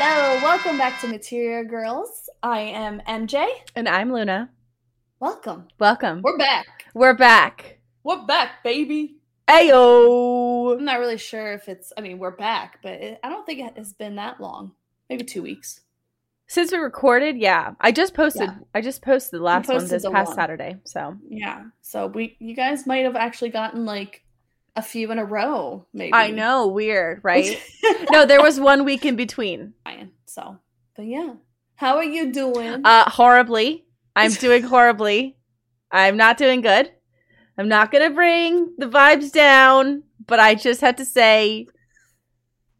Hello, welcome back to Material Girls. I am MJ. And I'm Luna. Welcome. Welcome. We're back. We're back. We're back, baby. Ayo. I'm not really sure if it's, I mean, we're back, but it, I don't think it has been that long. Maybe two weeks. Since we recorded, yeah. I just posted Yeah. I just posted the last one this past one. Saturday. So Yeah. So we, you guys might have actually gotten like a few in a row, maybe. I know, weird, right? no, there was one week in between. So, but yeah. How are you doing? Uh horribly. I'm doing horribly. I'm not doing good. I'm not gonna bring the vibes down, but I just have to say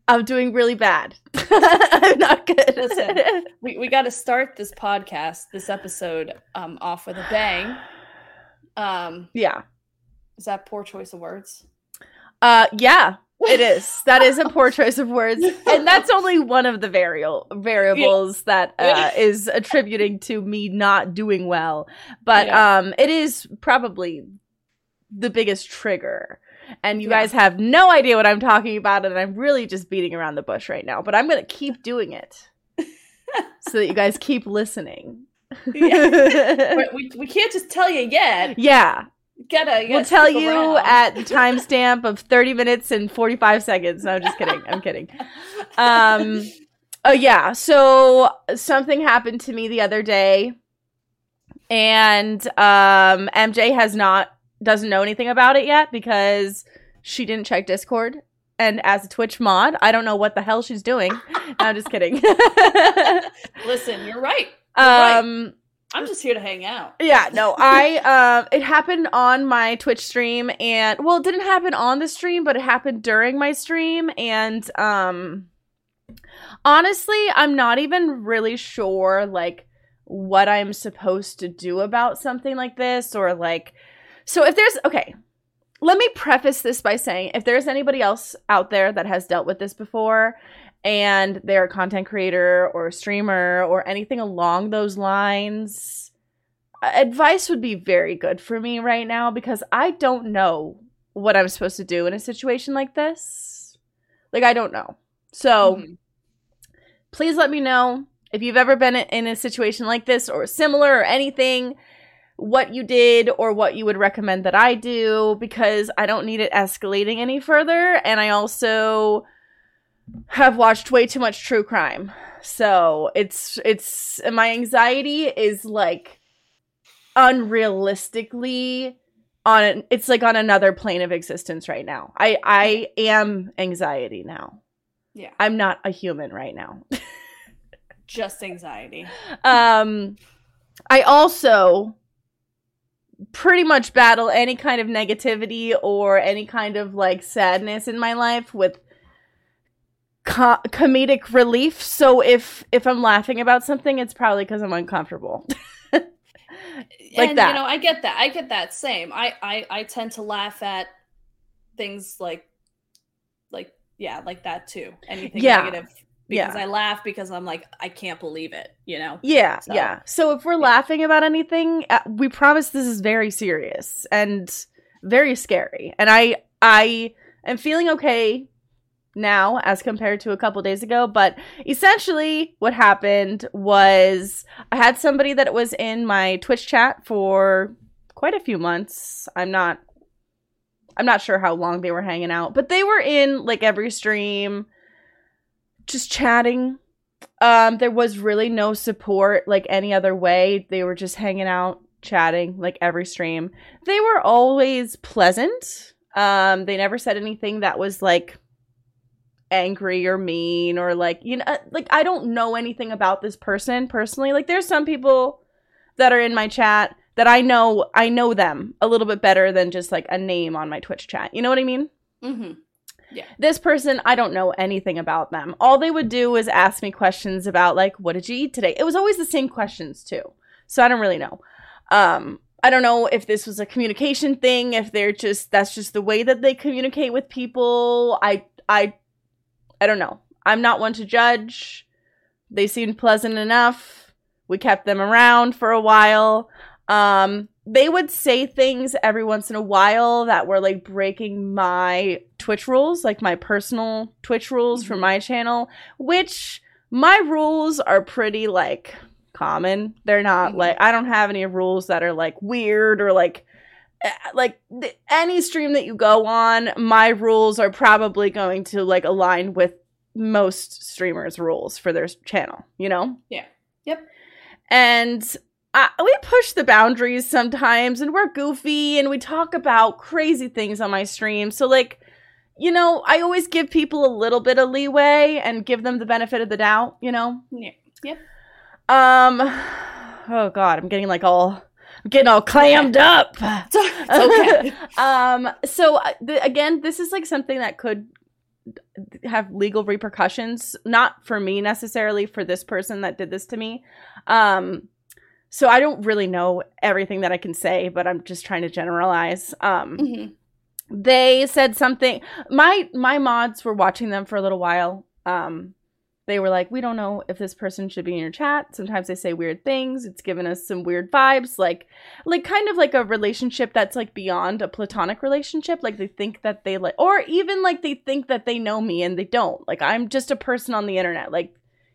I'm doing really bad. I'm not good. Listen. we, we got to start this podcast, this episode, um, off with a bang. Um, yeah. is that poor choice of words? Uh, yeah, it is. That is a poor choice of words, and that's only one of the variable variables that uh, is attributing to me not doing well. But Yeah. um, it is probably the biggest trigger. And you Yeah. guys have no idea what I'm talking about, and I'm really just beating around the bush right now. But I'm gonna keep doing it so that you guys keep listening. Yeah. We, we can't just tell you yet. yeah, gotta, we'll tell you around. at the timestamp of 30 minutes and 45 seconds. No, I'm just kidding. I'm kidding. Um, oh yeah. So something happened to me the other day, and um, MJ has not doesn't know anything about it yet because she didn't check Discord. And as a Twitch mod, I don't know what the hell she's doing. No, I'm just kidding. Listen, you're right. right. um, I'm just here to hang out. yeah, no, I um it happened on my Twitch stream and well, it didn't happen on the stream, but it happened during my stream and um honestly, I'm not even really sure like what I'm supposed to do about something like this or like so if there's okay, let me preface this by saying if there's anybody else out there that has dealt with this before and they're a content creator or a streamer or anything along those lines, advice would be very good for me right now because I don't know what I'm supposed to do in a situation like this. Like, I don't know. So, Mhm. please let me know if you've ever been in a situation like this or similar or anything what you did or what you would recommend that I do because I don't need it escalating any further and I also have watched way too much true crime. So, it's it's my anxiety is like unrealistically on it's like on another plane of existence right now. I I am anxiety now. Yeah. I'm not a human right now. Just anxiety. Um, I also pretty much battle any kind of negativity or any kind of like sadness in my life with co- comedic relief. So if if I'm laughing about something, it's probably because I'm uncomfortable. Like and, that. You know, I get that. I get that. Same. I, I, I tend to laugh at things like, like, yeah, like that too. Anything Yeah. negative. Because Yeah. I laugh because I'm like, I can't believe it, you know? Yeah, So- yeah. So if we're laughing about anything, uh, we promise this is very serious and very scary. And I I am feeling okay now as compared to a couple days ago, but essentially what happened was I had somebody that was in my Twitch chat for quite a few months. I'm not I'm not sure how long they were hanging out, but they were in like every stream just chatting. Um there was really no support like any other way. They were just hanging out chatting like every stream. They were always pleasant. Um they never said anything that was like angry or mean or like you know uh, like i don't know anything about this person personally. Like there's some people that are in my chat that i know i know them a little bit better than just like a name on my twitch chat. You know what i mean? Mm-hmm. Yeah. This person i don't know anything about them. All they would do was ask me questions about like what did you eat today? It was always the same questions too. So i don't really know. Um i don't know if this was a communication thing if they're just that's just the way that they communicate with people. I i i don't know i'm not one to judge they seemed pleasant enough we kept them around for a while um they would say things every once in a while that were like breaking my Twitch rules, like my personal Twitch rules for Mhm. my channel, which my rules are pretty like common. They're not Mhm. like I don't have any rules that are like weird or like like th- any stream that you go on, my rules are probably going to like align with most streamers' rules for their channel, you know? Yeah. Yep. And uh, we push the boundaries sometimes and we're goofy and we talk about crazy things on my stream. So, like, you know, I always give people a little bit of leeway and give them the benefit of the doubt, you know? Yeah. Yep. Um, oh God, I'm getting like all, getting all clammed up. It's okay. um, so uh, the, again, this is like something that could have legal repercussions, not for me necessarily, for this person that did this to me. Um, so I don't really know everything that I can say, but I'm just trying to generalize. Um, Mhm. they said something. My my mods were watching them for a little while. Um, they were like, "We don't know if this person should be in your chat." Sometimes they say weird things. It's given us some weird vibes, like like kind of like a relationship that's like beyond a platonic relationship. Like they think that they like, or even like they think that they know me and they don't. Like I'm just a person on the internet. Like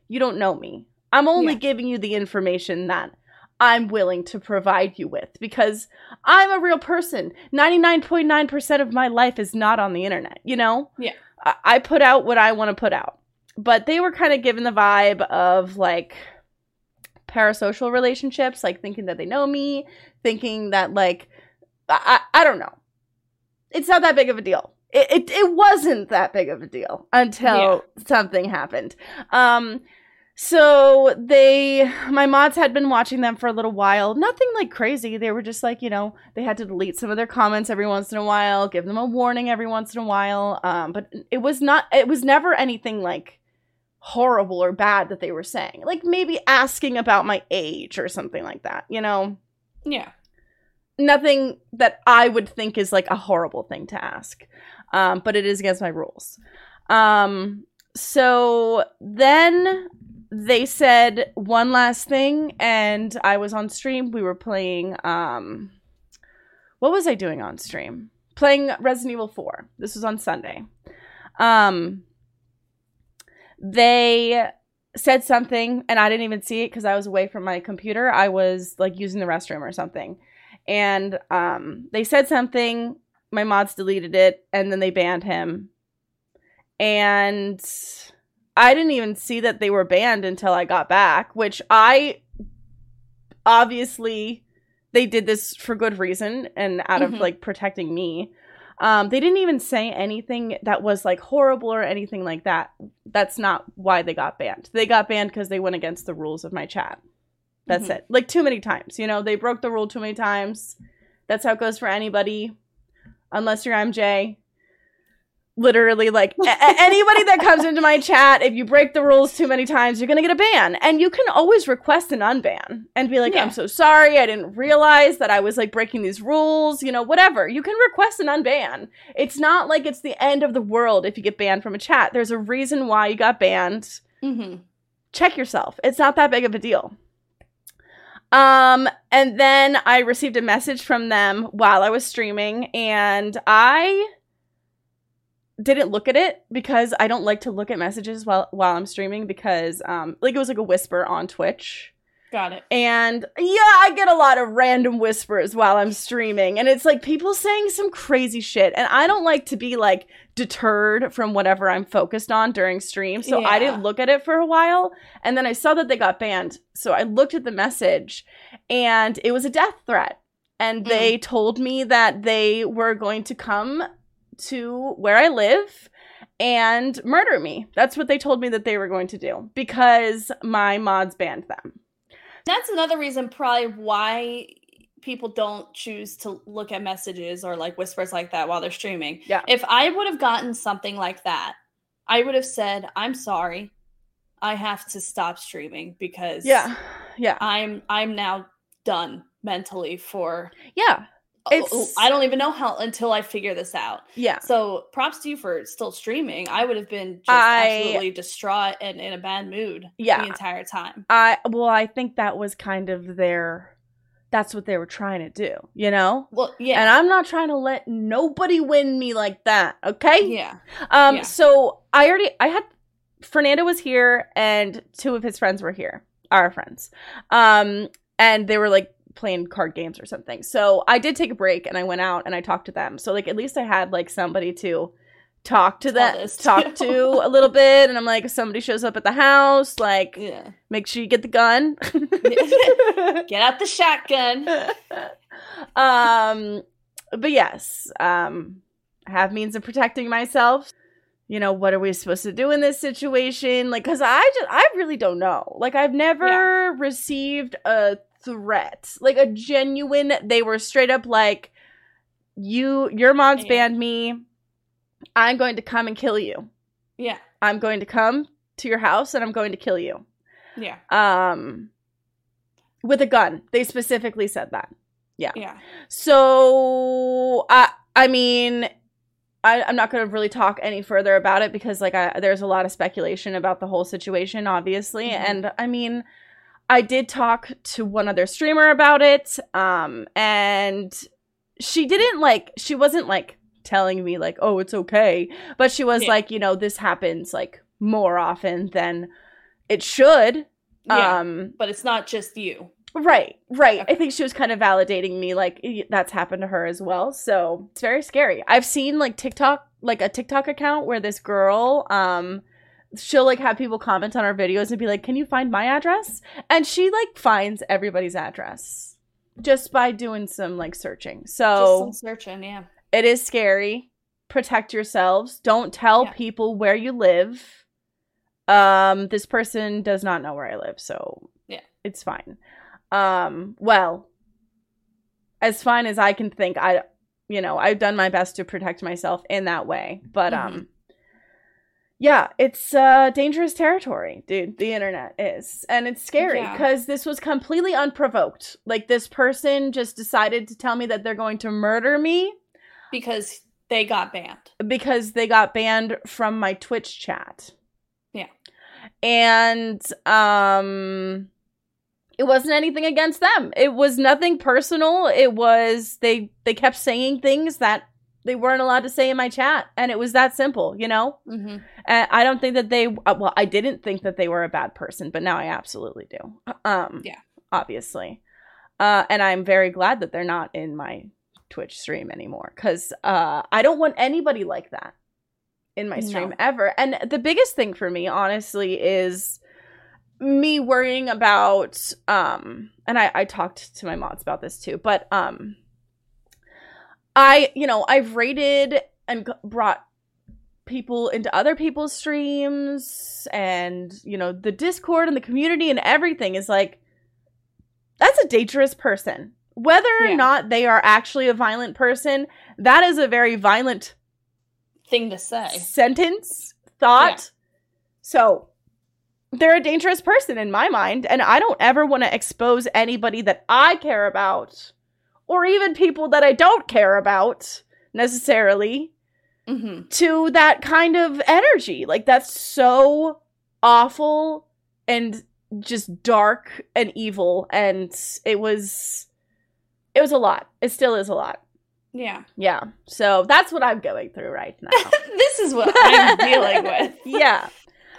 you don't know me. I'm only Yeah. giving you the information that I'm willing to provide you with because I'm a real person. 99.9% of my life is not on the internet, you know? Yeah. I, I put out what I want to put out. But they were kind of given the vibe of like parasocial relationships, like thinking that they know me, thinking that like, I, I, don't know. It's not that big of a deal. It, it, it wasn't that big of a deal until something happened. Um, so they, my mods had been watching them for a little while. Nothing like crazy. They were just like, you know, they had to delete some of their comments every once in a while, give them a warning every once in a while. Um, but it was not, it was never anything like horrible or bad that they were saying. Like maybe asking about my age or something like that, you know? Yeah. Nothing that I would think is like a horrible thing to ask. Um, but it is against my rules. Um, so then they said one last thing and i was on stream we were playing um what was i doing on stream playing resident evil 4 this was on sunday um they said something and i didn't even see it because i was away from my computer i was like using the restroom or something and um they said something my mods deleted it and then they banned him and I didn't even see that they were banned until I got back, which I obviously they did this for good reason and out Mhm. of like protecting me. Um, they didn't even say anything that was like horrible or anything like that. That's not why they got banned. They got banned because they went against the rules of my chat. That's Mhm. it. Like too many times. You know, they broke the rule too many times. That's how it goes for anybody, unless you're MJ literally like a- anybody that comes into my chat if you break the rules too many times you're gonna get a ban and you can always request an unban and be like Yeah. i'm so sorry i didn't realize that i was like breaking these rules you know whatever you can request an unban it's not like it's the end of the world if you get banned from a chat there's a reason why you got banned Mm-hmm. check yourself. It's not that big of a deal. Um, and then I received a message from them while I was streaming, and I didn't look at it because I don't like to look at messages while while I'm streaming because um like it was like a whisper on Twitch. Got it. And yeah, I get a lot of random whispers while I'm streaming. And it's like people saying some crazy shit. And I don't like to be like deterred from whatever I'm focused on during stream. So I didn't look at it for a while. And then I saw that they got banned. So I looked at the message and it was a death threat. And they told me that they were going to come to where I live and murder me. That's what they told me that they were going to do because my mods banned them. That's another reason, probably, why people don't choose to look at messages or like whispers like that while they're streaming. Yeah. If I would have gotten something like that, I would have said, "I'm sorry, I have to stop streaming because Yeah. Yeah. I'm I'm now done mentally for Yeah. Oh, It's- I don't even know how until I figure this out." Yeah. So props to you for still streaming. I would have been just I- absolutely distraught and in a bad mood Yeah. the entire time. I well, I think that was kind of their that's what they were trying to do, you know? Well, yeah, And I'm not trying to let nobody win me like that, okay? yeah, Um yeah. so I already I had Fernando was here and two of his friends were here, our friends. Um, and they were like playing card games or something. So I did take a break and I went out and I talked to them. So like at least I had like somebody to talk to that talk to a little bit and I'm like if somebody shows up at the house, like Yeah. make sure you get the gun. Get out the shotgun. um but yes, um I have means of protecting myself. You know, what are we supposed to do in this situation? Like cuz I just I really don't know. Like I've never received a threat. Like a genuine they were straight up like you your mom's Yeah. banned me. I'm going to come and kill you. Yeah. I'm going to come to your house and I'm going to kill you. Yeah. Um with a gun. They specifically said that. Yeah. Yeah. So I I mean I, I'm not going to really talk any further about it because like I, there's a lot of speculation about the whole situation, obviously, Mhm. and I mean I did talk to one other streamer about it, um, and she didn't like she wasn't like telling me like oh it's okay, but she was Yeah. like you know this happens like more often than it should. Yeah. Um, but it's not just you. Right, right. I think she was kind of validating me, like that's happened to her as well. So it's very scary. I've seen like TikTok, like a TikTok account where this girl, um, she'll like have people comment on our videos and be like, "Can you find my address?" And she like finds everybody's address just by doing some like searching. Just So some searching. Yeah. it is scary. Protect yourselves. Don't tell Yeah. people where you live. Um, this person does not know where I live, so Yeah. it's fine. Um, well, as fine as I can think, I, you know, I've done my best to protect myself in that way, but um, yeah, it's uh dangerous territory, dude. The internet is, and it's scary Yeah. because this was completely unprovoked. Like this person just decided to tell me that they're going to murder me Because they got banned. because they got banned from my Twitch chat. Yeah. And um it wasn't anything against them. It was nothing personal. It was they they kept saying things that they weren't allowed to say in my chat and it was that simple, you know? Mm-hmm. I don't think that they uh, well, I didn't think that they were a bad person, but now I absolutely do. Um Yeah. obviously. Uh and I'm very glad that they're not in my Twitch stream anymore cuz uh I don't want anybody like that in my stream No. ever. And the biggest thing for me honestly is me worrying about um and I I talked to my mods about this too, but um I, you know, I've raided and brought people into other people's streams and, you know, the Discord and the community and everything is like that's a dangerous person. Whether or Yeah. not they are actually a violent person, that is a very violent Thing to say. sentence, thought. So they're a dangerous person in my mind, and I don't ever want to expose anybody that I care about, or even people that I don't care about necessarily, Mm-hmm. to that kind of energy. Like that's so awful and just dark and evil, and it was. It was a lot. It still is a lot. Yeah. Yeah. So that's what I'm going through right now. this is what I'm dealing with. yeah.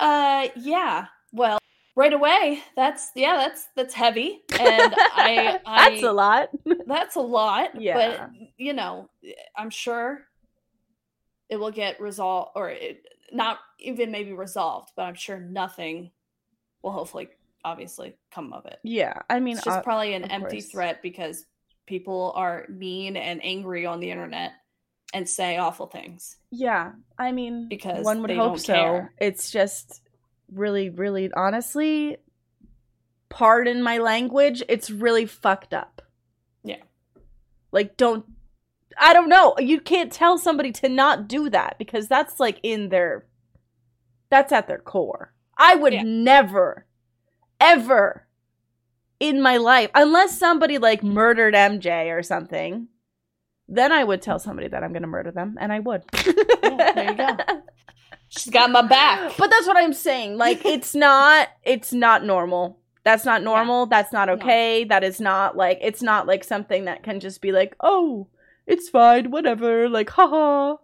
Uh, yeah. Well, right away. That's yeah. That's that's heavy, and I, I That's a lot. That's a lot. Yeah. But you know, I'm sure it will get resolved, or it, not even maybe resolved, but I'm sure nothing will hopefully, obviously, come of it. Yeah. I mean, It's just uh, probably an empty course. threat because people are mean and angry on the internet and say awful things. yeah. I mean, Because one would hope so. care. It's just really, really, honestly, pardon my language. It's really fucked up. Yeah. Like, don't. I don't know. You can't tell somebody to not do that because that's like in their. That's at their core. I would Yeah. never, ever in my life, unless somebody like murdered MJ or something, then I would tell somebody that I'm going to murder them, and I would. Yeah, there you go. She's got my back. But that's what I'm saying. Like, it's not. It's not normal. That's not normal. That's not No. okay. That is not like. It's not like something that can just be like, oh, it's fine, whatever. Like, haha.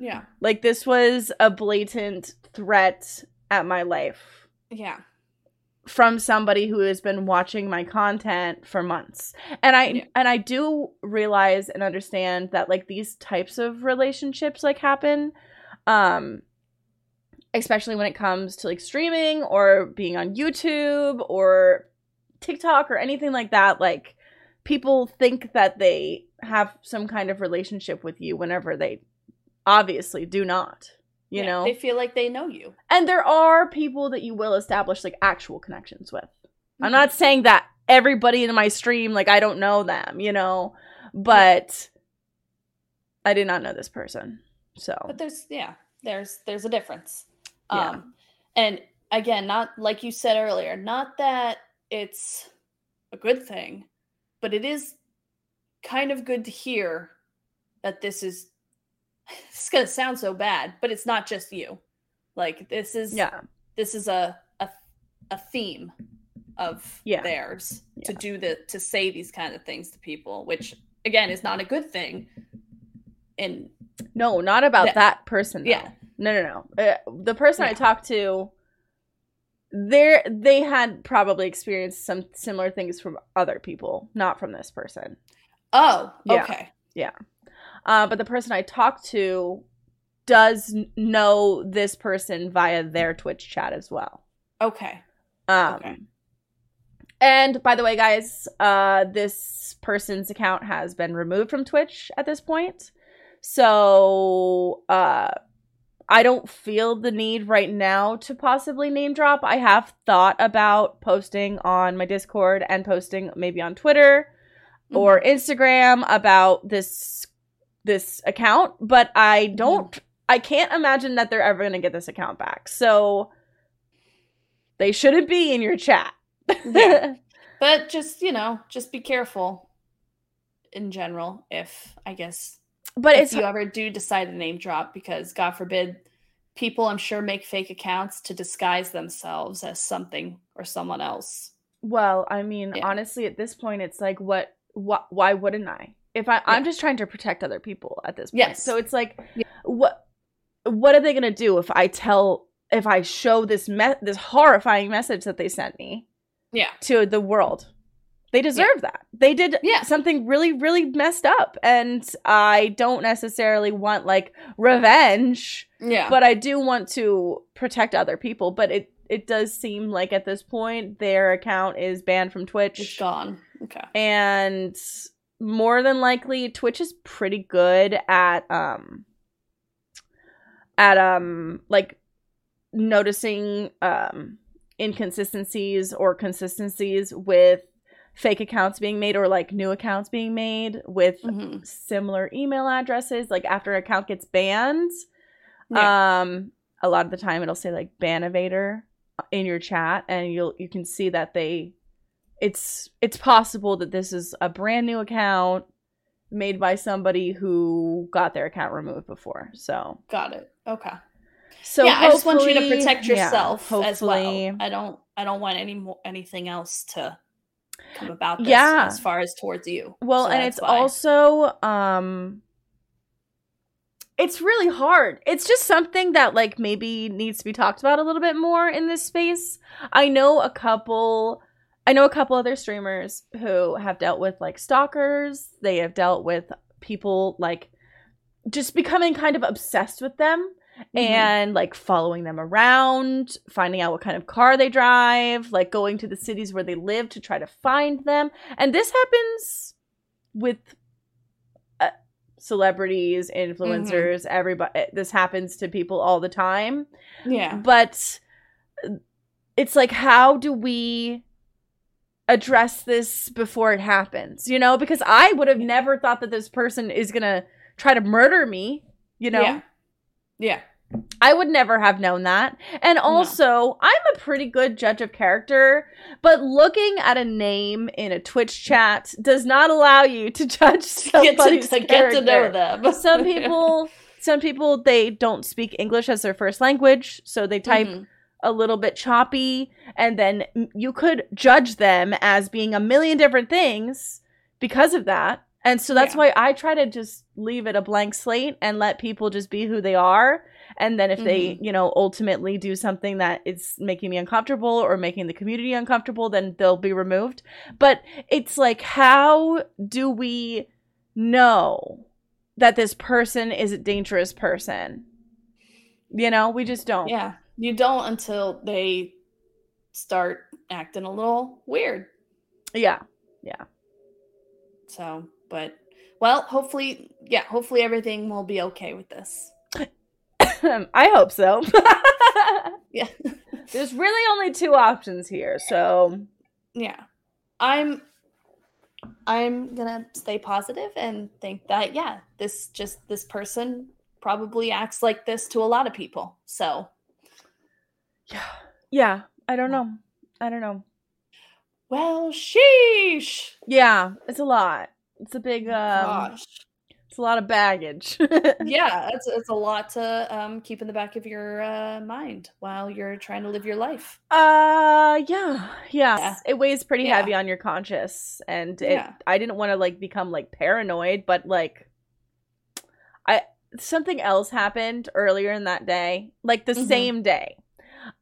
Yeah. Like this was a blatant threat at my life Yeah. from somebody who has been watching my content for months. And I Yeah. and I do realize and understand that like these types of relationships like happen um especially when it comes to like streaming or being on YouTube or TikTok or anything like that like people think that they have some kind of relationship with you whenever they obviously do not. You Yeah, know? they feel like they know you. And there are people that you will establish like actual connections with. I'm Mhm. not saying that everybody in my stream, like I don't know them, you know, but I did not know this person. So but there's yeah there's there's a difference Yeah. um and again not like you said earlier not that it's a good thing but it is kind of good to hear that this is it's gonna sound so bad but it's not just you like this is yeah, this is a a, a theme of Yeah. theirs to do the to say these kind of things to people which again is not a good thing and no, not about Yeah. that person. though. Yeah. no, no, no. Uh, the person I talked to, they they had probably experienced some similar things from other people, not from this person. oh okay. Yeah. okay Uh, but the person I talked to does know this person via their Twitch chat as well. okay Um, Okay. And by the way, guys, uh, this person's account has been removed from Twitch at this point. So uh, I don't feel the need right now to possibly name drop. I have thought about posting on my Discord and posting maybe on Twitter or Instagram about this this account, but I don't I can't imagine that they're ever going to get this account back. So they shouldn't be in your chat. Yeah. But just, you know, just be careful in general if I guess but if it's you ever do decide to name drop because God forbid people I'm sure make fake accounts to disguise themselves as something or someone else. well, I mean, Yeah. honestly at this point it's like what what why wouldn't I? If I I'm just trying to protect other people at this point. Yes. So it's like Yeah. what what are they going to do if I tell if I show this me- this horrifying message that they sent me? Yeah. to the world. They deserve that. They did Yeah. something really, really messed up. And I don't necessarily want like revenge, Yeah. but I do want to protect other people. But it, it does seem like at this point their account is banned from Twitch. It's gone. Okay. And more than likely Twitch is pretty good at um at um like noticing um inconsistencies or consistencies with fake accounts being made or like new accounts being made with Mhm. similar email addresses like after an account gets banned Yeah. um a lot of the time it'll say like ban evader in your chat and you'll you can see that they it's it's possible that this is a brand new account made by somebody who got their account removed before so Got it. Okay. so yeah, I just want you to protect yeah, yourself as well. I don't I don't want any more anything else to come about this Yeah. as far as towards you. Well, So and it's why. also um it's really hard. It's just something that like maybe needs to be talked about a little bit more in this space. I know a couple I know a couple other streamers who have dealt with like stalkers. They have dealt with people like just becoming kind of obsessed with them Mhm. and like following them around, finding out what kind of car they drive, like going to the cities where they live to try to find them. And this happens with uh, celebrities, influencers, everybody. This happens to people all the time. yeah. But it's like, how do we address this before it happens? You know, because I would have never thought that this person is going to try to murder me, you know? Yeah. Yeah. I would never have known that. And also, I'm a pretty good judge of character, but looking at a name in a Twitch chat does not allow you to judge Get to, somebody's to get to know character. them. Some people some people they don't speak English as their first language, so they type Mhm. a little bit choppy and then you could judge them as being a million different things because of that. And so that's Yeah. why I try to just leave it a blank slate and let people just be who they are. And then if they, mm-hmm. you know, ultimately do something that is making me uncomfortable or making the community uncomfortable, then they'll be removed. But it's like, how do we know that this person is a dangerous person? You know, we just don't. Yeah. You don't until they start acting a little weird. Yeah. Yeah. So, but well, hopefully, yeah, hopefully everything will be okay with this. I hope so. Yeah. There's really only two options here, so yeah. I'm I'm going to stay positive and think that yeah, this just this person probably acts like this to a lot of people. So, yeah. Yeah, I don't know. I don't know. well, sheesh. Yeah, it's a lot. It's a big um Gosh. it's a lot of baggage. yeah, it's it's a lot to um, keep in the back of your uh, mind while you're trying to live your life. Uh yeah, yeah. Yeah. It weighs pretty Yeah. heavy on your conscience and it Yeah. I didn't want to like become like paranoid, but like I something else happened earlier in that day, like the Mhm. same day.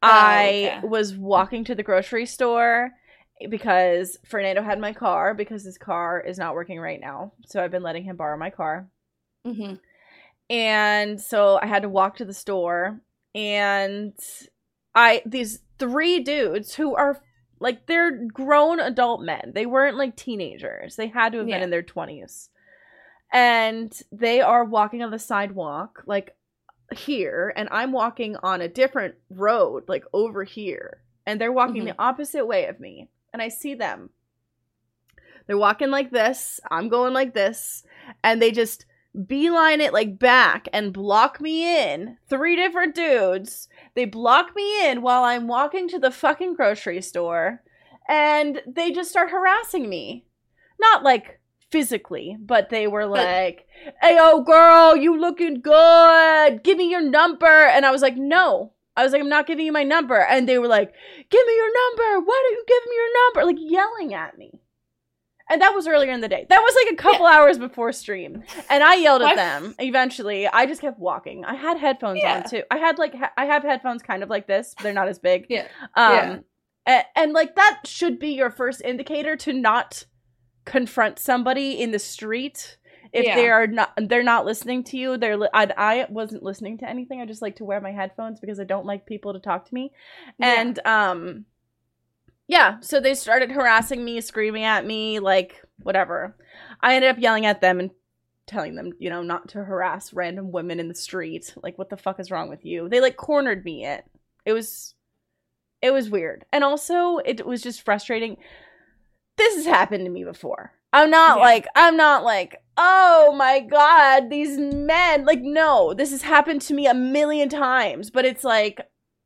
I okay. was walking to the grocery store because Fernando had my car because his car is not working right now. So I've been letting him borrow my car. hmm and so I had to walk to the store and I these three dudes who are like they're grown adult men. They weren't like teenagers. They had to have been in their 20s. And they are walking on the sidewalk like here and I'm walking on a different road like over here and they're walking the opposite way of me and I see them. They're walking like this, I'm going like this and they just beeline it like back and block me in. Three different dudes. They block me in while I'm walking to the fucking grocery store and they just start harassing me. Not like physically, but they were like, "Hey, oh girl, you looking good. Give me your number." And I was like, "No." I was like, "I'm not giving you my number." And they were like, "Give me your number. Why don't you give me your number?" Like yelling at me. And that was earlier in the day. That was like a couple hours before stream. And I yelled at them. Eventually, I just kept walking. I had headphones Yeah. on too. I had like ha- I have headphones kind of like this. But they're not as big. Yeah. Um Yeah. and, and like that should be your first indicator to not confront somebody in the street if Yeah. they are not they're not listening to you. They're li- I, I wasn't listening to anything. I just like to wear my headphones because I don't like people to talk to me. Yeah. And um yeah, so they started harassing me, screaming at me, like whatever. I ended up yelling at them and telling them, you know, not to harass random women in the street. Like what the fuck is wrong with you? They like cornered me it. It was it was weird. And also it was just frustrating. This has happened to me before. I'm not Yeah. like I'm not like, "Oh my god, these men." Like no, this has happened to me a million times, but it's like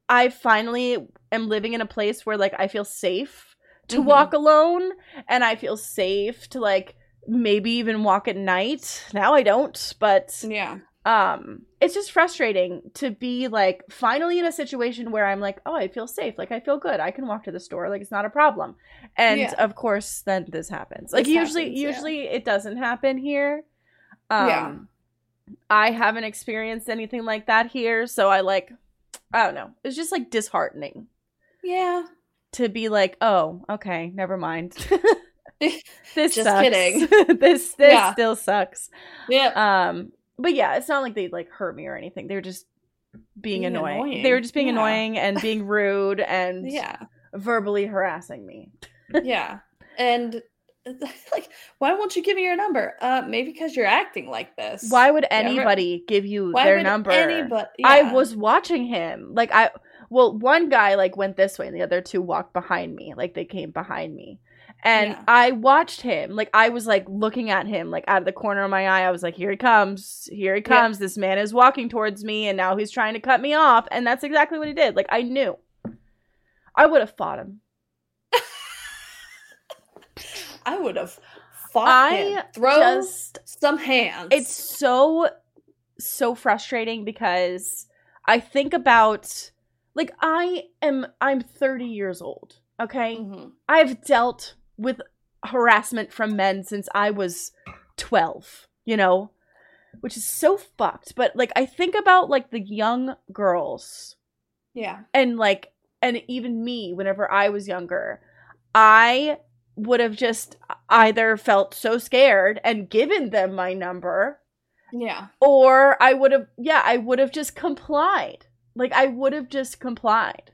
I finally am living in a place where like I feel safe to Mhm. walk alone and I feel safe to like maybe even walk at night. Now I don't, but yeah. Um it's just frustrating to be like finally in a situation where I'm like, "Oh, I feel safe. Like I feel good. I can walk to the store. Like it's not a problem." And Yeah. of course then this happens. Like This usually happens, yeah. usually it doesn't happen here. Um Yeah. I haven't experienced anything like that here, so I like I don't know. It's just like disheartening Yeah. to be like, oh, okay, never mind. this Just sucks. kidding. this this Yeah. still sucks. Yeah. Um, but yeah, it's not like they like hurt me or anything. They're just being, Being annoying. annoying. They were just being Yeah. annoying and being rude and yeah. verbally harassing me. Yeah. And like, why won't you give me your number? Uh, maybe because you're acting like this. Why would Yeah, anybody give you Why their would number? Anybody? I was watching him. Like I well, one guy like went this way and the other two walked behind me. Like they came behind me. And Yeah. I watched him. Like I was like looking at him like out of the corner of my eye. I was like, "Here he comes. Here he Yeah. comes. This man is walking towards me and now he's trying to cut me off." And that's exactly what he did. Like I knew. I would have fought him. I would have fought I him. Throw Just some hands. it's so so frustrating because I think about like I am I'm 30 years old, okay? Mhm. I've dealt with harassment from men since I was 12, you know? which is so fucked. But like I think about like the young girls Yeah. and like and even me whenever I was younger, I would have just either felt so scared and given them my number Yeah. or I would have yeah, I would have just complied. Like I would have just complied.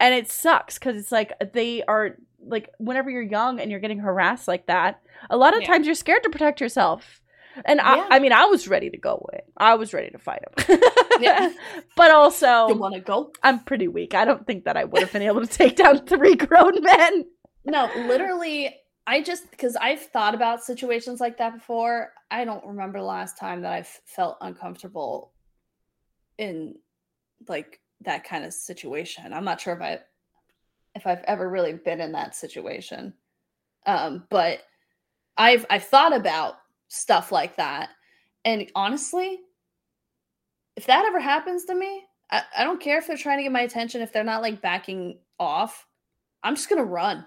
And it sucks cuz it's like they are like whenever you're young and you're getting harassed like that, a lot of Yeah. times you're scared to protect yourself. And Yeah. I I mean, I was ready to go in. I was ready to fight him. Yeah. but also You want to go? I'm pretty weak. I don't think that I would have been able to take down three grown men. No, literally, I just because I've thought about situations like that before. I don't remember the last time that I've felt uncomfortable in like that kind of situation. I'm not sure if I if I've ever really been in that situation. Um, but I've I've thought about stuff like that. And honestly, if that ever happens to me, I, I don't care if they're trying to get my attention, if they're not like backing off, I'm just gonna run.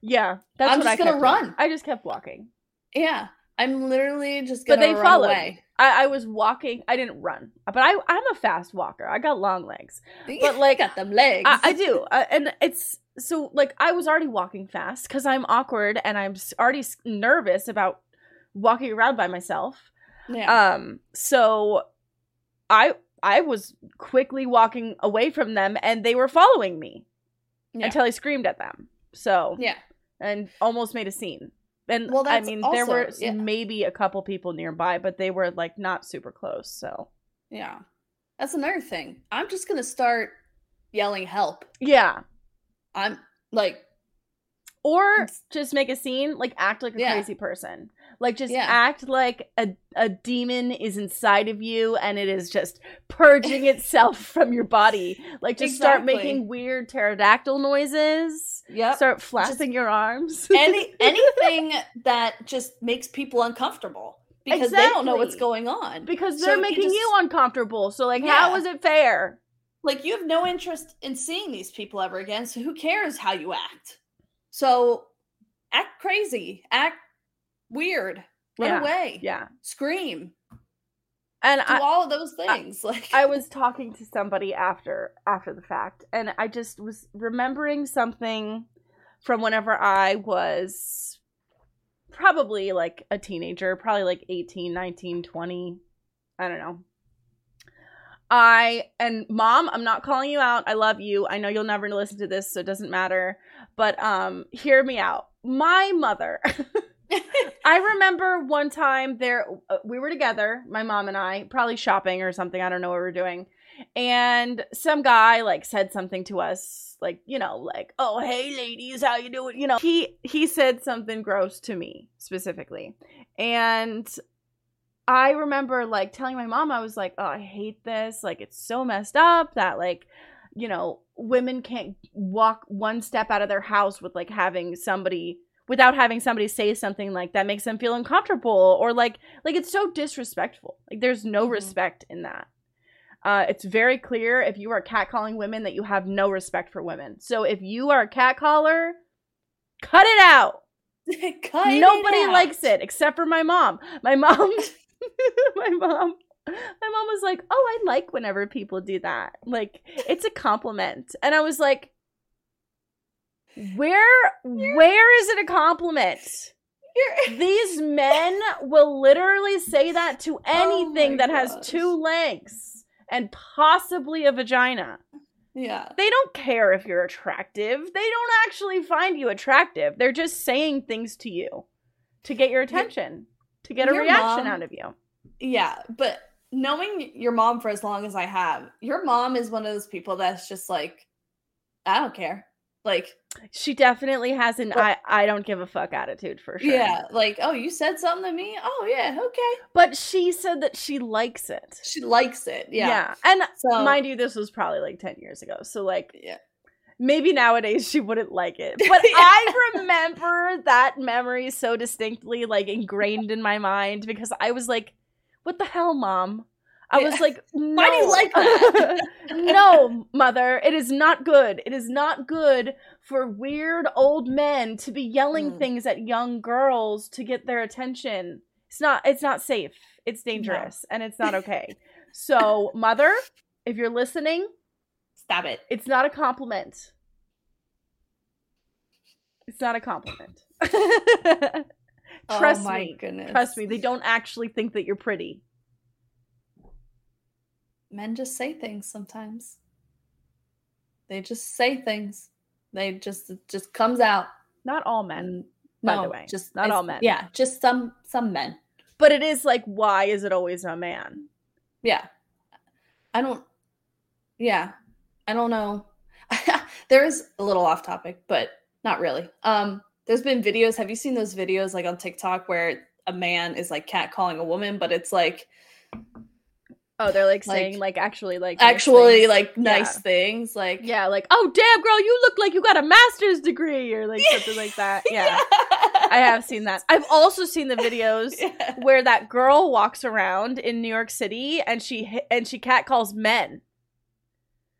Yeah, that's I'm what just I gonna kept doing. run. I just kept walking. Yeah. I'm literally just gonna they run followed away. I, I was walking. I didn't run, but I I'm a fast walker. I got long legs. But, like, got them legs. I, I do, uh, and it's so like I was already walking fast because I'm awkward and I'm already nervous about walking around by myself. Yeah. Um, so I I was quickly walking away from them, and they were following me yeah. until I screamed at them. So yeah. and almost made a scene. And Well, I mean, there were yeah. maybe a couple people nearby, but they were like not super close. So Yeah. That's another thing. I'm just gonna start yelling help. yeah, I'm like or just make a scene, like act like a Yeah. crazy person, like just Yeah. act like a a demon is inside of you and it is just purging itself from your body. Like just start making weird pterodactyl noises. Yeah. Start flapping your arms. Any anything that just makes people uncomfortable because they don't know what's going on. because they're you making just- you uncomfortable. So like, how Yeah. is it fair? like you have no interest in seeing these people ever again so who cares how you act so act crazy act weird run Yeah, away Yeah, scream and do I, all of those things like I was talking to somebody after after the fact and I just was remembering something from whenever I was probably like a teenager, probably like 18, 19, 20, I don't know. I and mom, I'm not calling you out. I love you. I know you'll never listen to this, so it doesn't matter. But um hear me out. My mother I remember one time there uh, we were together, my mom and I, probably shopping or something, I don't know what we were doing. And some guy like said something to us like, you know, like, "Oh, hey ladies, how you doing?" You know, he he said something gross to me specifically. And I remember like telling my mom I was like, "Oh, I hate this. Like it's so messed up that like you know, women can't walk one step out of their house with like having somebody without having somebody say something like that makes them feel uncomfortable or like like it's so disrespectful. Like there's no Mhm. respect in that. Uh, it's very clear if you are catcalling women that you have no respect for women. So if you are a catcaller, cut it out. Cut it Nobody out. likes it except for my mom. My mom, my mom, my mom was like, "Oh, I like whenever people do that. Like it's a compliment." And I was like, "Where, where is it a compliment?" You're- These men will literally say that to oh anything my that has two legs and possibly a vagina. yeah They don't care if you're attractive. They don't actually find you attractive. They're just saying things to you to get your attention, to get a your reaction mom- out of you. yeah but knowing your mom for as long as i have your mom is one of those people that's just like i don't care like She definitely has an But- I, I don't give a fuck attitude for sure. yeah like oh you said something to me oh yeah okay But she said that she likes it. she likes it yeah, And so mind you, this was probably like 10 years ago. So, like, yeah maybe nowadays she wouldn't like it. But I remember that memory so distinctly, like ingrained in my mind because I was like, what the hell, mom? I was like, no. Why do you like that? no, mother, it is not good. It is not good for weird old men to be yelling Mm. things at young girls to get their attention. It's not it's not safe. It's dangerous and it's not okay. So, mother, if you're listening, Stop it. it's not a compliment. It's not a compliment. Trust oh me. goodness. Trust me, they don't actually think that you're pretty. Men just say things sometimes. They just say things. They just it just comes out. Not all men. By no, the way, just not all men. Yeah, just some some men. But it is like, why is it always a man? Yeah. I don't Yeah. I don't know. There's a little off topic, but not really. Um there's been videos, have you seen those videos like on TikTok where a man is like catcalling a woman, but it's like Oh, they're like Like, saying like actually like actually like nice Yeah. things like yeah, like oh damn girl, you look like you got a master's degree or like something like that. Yeah, I have seen that. I've also seen the videos Yeah. where that girl walks around in New York City and she and she catcalls men.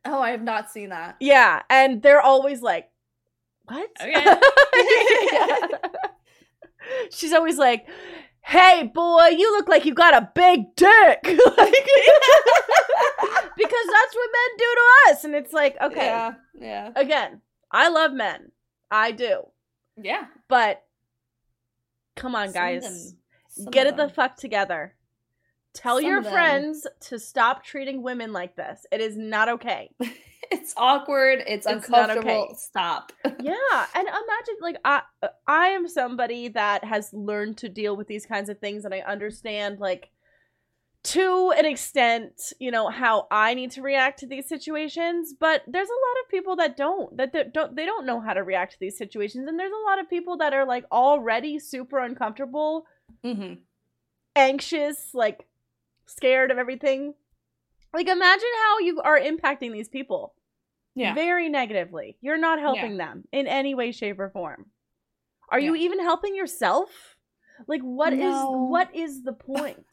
Oh, I have not seen that. Yeah, and they're always like, "What?" Okay. She's always like, "Hey, boy, you look like you got a big dick," like, because that's what men do to us, and it's like, okay, Yeah. Yeah. again, I love men, I do, Yeah. but come on, Some guys, them- get it the fuck together. Tell Some your friends to stop treating women like this. It is not okay. It's awkward. It's, It's uncomfortable. okay. Stop. yeah and imagine like i i am somebody that has learned to deal with these kinds of things and i understand like to an extent you know how i need to react to these situations but there's a lot of people that don't that don't they don't know how to react to these situations and there's a lot of people that are like already super uncomfortable mm-hmm. anxious like scared of everything like imagine how you are impacting these people Yeah. very negatively. You're not helping them in any way, shape, or form. Are you even helping yourself? Like what is No. what is the point?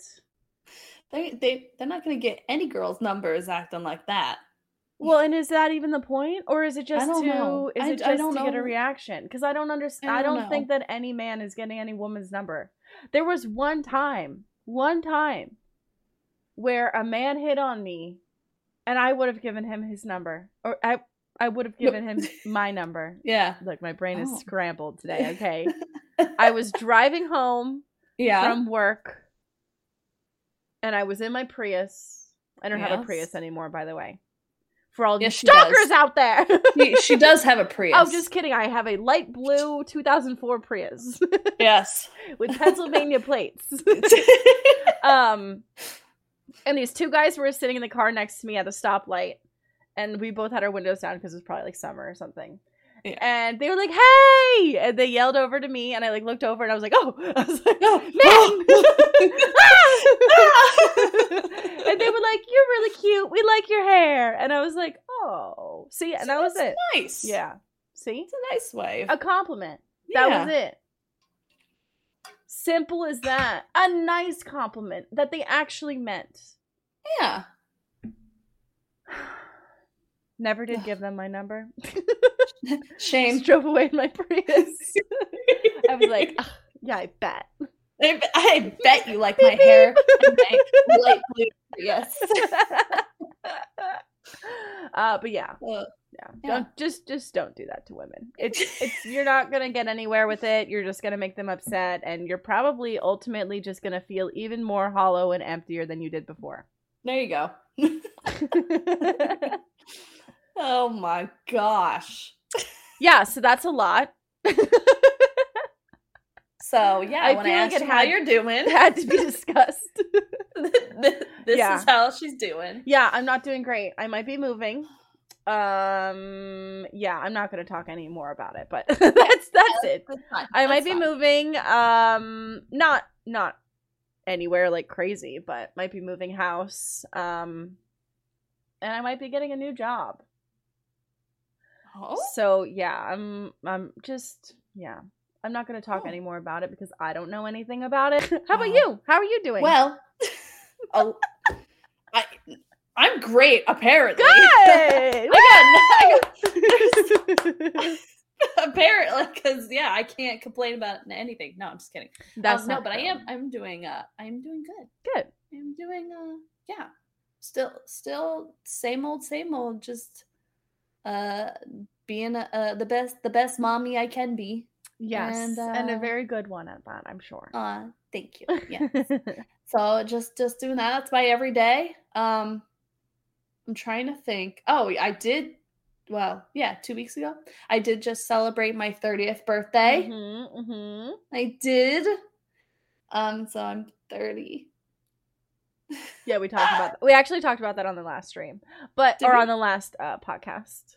They they they're not gonna get any girls' numbers acting like that. well, and is that even the point, or is it just to know. is I- it I just don't to get a reaction? Because I don't understand. I I don't don't think that any man is getting any woman's number. There was one time, one time, where a man hit on me, and I would have given him his number, or I I would have given him my number. Yeah. Look, my brain is Oh. scrambled today. Okay. I was driving home Yeah. from work and I was in my Prius. I don't have a Prius anymore, by the way. For all you Yes, does. stalkers out there. She- she does have a Prius. Oh, just kidding. I have a light blue 2004 Prius yes. with Pennsylvania plates. um and these two guys were sitting in the car next to me at the stoplight. And we both had our windows down because it was probably like summer or something. Yeah. and they were like hey! And they yelled over to me and i like looked over and i was like oh! I was like man ah! ah! and they were like you're really cute. We like your hair. And i was like oh. See and that was it. Nice. yeah. See? It's a nice way. a compliment. That Yeah. was it. Simple as that. A nice compliment that they actually meant. Yeah. Never did give them my number. Shame. Just drove away in my Prius. I was like, "Ugh, yeah, I bet. I, I bet you like my hair light blue. Yes. uh, but yeah, Uh, yeah. Yeah. Don't just just don't do that to women. It's it's you're not gonna get anywhere with it. You're just gonna make them upset, and you're probably ultimately just gonna feel even more hollow and emptier than you did before. there you go. Oh my gosh. yeah, so that's a lot. So yeah, I when feel I like it how had- you're doing, had to be discussed. this Yeah. is how she's doing. yeah, I'm not doing great. I might be moving. Um, yeah, I'm not gonna talk any more about it, but that's that's it. That's. I might be fine. moving. Um, not not anywhere like crazy, but might be moving house. Um, and I might be getting a new job. Oh, So yeah, I'm I'm just yeah. I'm not gonna talk Oh. any more about it because I don't know anything about it. How about you? How are you doing? well, oh, I I'm great apparently. good. I got, I got apparently because yeah, I can't complain about anything. No, I'm just kidding. That's Um, no, but I am. I'm doing. Uh, I'm doing good. Good. I'm doing. Uh, yeah. Still, still, same old, same old. Just, uh, being uh, uh the best, the best mommy I can be. Yes, And, and, a uh, very good one at that, I'm sure. Uh, thank you. Yeah. so just, just doing that. That's my everyday. Um, I'm trying to think. Oh, I did. Well, yeah, two weeks ago, I did just celebrate my 30th birthday. Mhm, mhm. I did. Um, so I'm 30. Yeah, we talked about that. We actually talked about that on the last stream, but Did or we? on the last uh, podcast.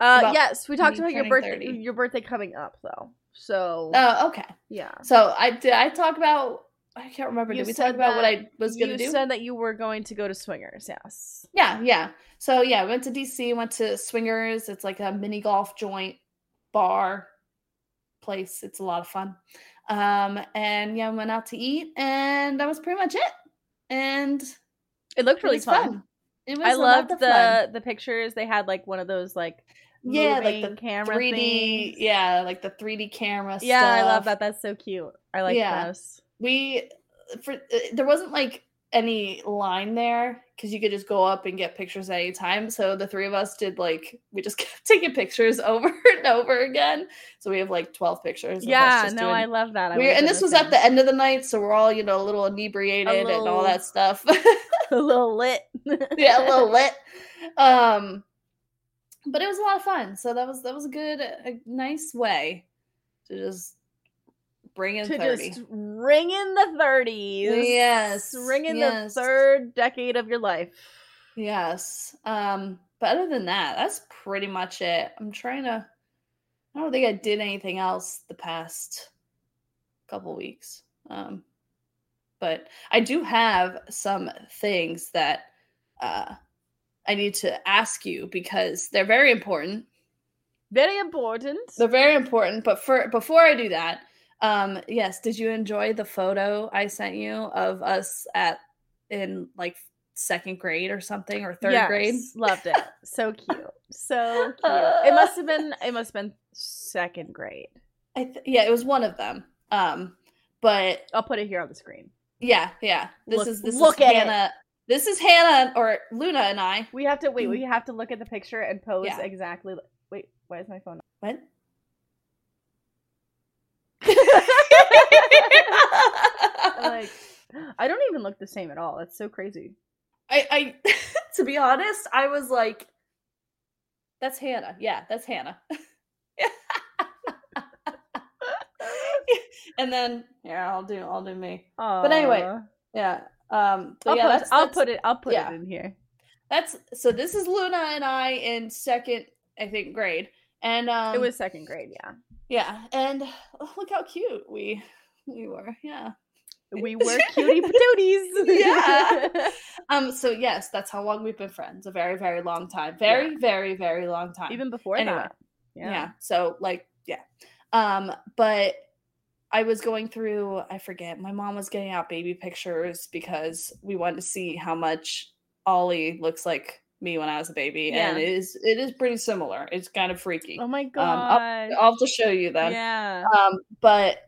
Uh, yes, we talked about your birthday. 30. Your birthday coming up, though. So Oh, okay. yeah, So I did. I talk about. I can't remember. You did we talk about what I was gonna do? you said that you were going to go to swingers. Yes. Yeah, yeah. So yeah, went to DC, went to Swingers. It's like a mini golf joint bar place. It's a lot of fun. Um, and yeah, went out to eat, and that was pretty much it. And It looked it really was fun. It was I loved the fun. the pictures. They had like one of those like yeah, like the camera 3D. things. Yeah, like the 3D camera. Yeah, I love that. That's so cute. I like Yeah. those. We for uh, there wasn't like any line there because you could just go up and get pictures at any time. So the three of us did like we just kept taking pictures over and over again. So we have like 12 pictures Yeah, just no, doing- I love that. I we're, and this was at the end of the night so we're all you know a little inebriated and all that stuff. A little lit. yeah a little lit. Um but it was a lot of fun. So that was that was a good a nice way to just bring in to 30 just ring in the 30s. Yes, Ring in yes. the third decade of your life. Yes. Um, but other than that, that's pretty much it. I'm trying to I don't think I did anything else the past couple weeks. Um, but I do have some things that uh I need to ask you because they're very important. Very important. They're very important, but for before I do that, um yes, did you enjoy the photo I sent you of us at in like second grade or something or third Yes, grade? Loved it. So cute. So cute. It must have been it must have been second grade. I th- yeah, it was one of them. Um, but I'll put it here on the screen. yeah, yeah. This Look- is this look is at it. Hannah. This is Hannah or Luna and I. We have to wait, we have to look at the picture and pose Yeah. exactly wait, why is my phone What? Like I don't even look the same at all. That's so crazy. I, I to be honest, I was like, "That's Hannah." Yeah, that's Hannah. and then yeah, I'll do I'll do me. But anyway, Yeah. Um. I'll, yeah, put, that's, I'll that's- put it I'll put yeah. it in here. That's so. This is Luna and I in second, I think, grade, and um, it was second grade, yeah. yeah, and oh, look how cute we we were. Yeah. We were cutie patooties. Yeah. Um. So yes, that's how long we've been friends. A very, very long time. Very, very, very long time. Even before Anyway, that. yeah. So like, yeah. Um. But I was going through. I forget. My mom was getting out baby pictures because we wanted to see how much Ollie looks like me when I was a baby, and it is it is pretty similar. It's kind of freaky. Oh my Um, god. I'll, I'll have to show you then. yeah. Um, but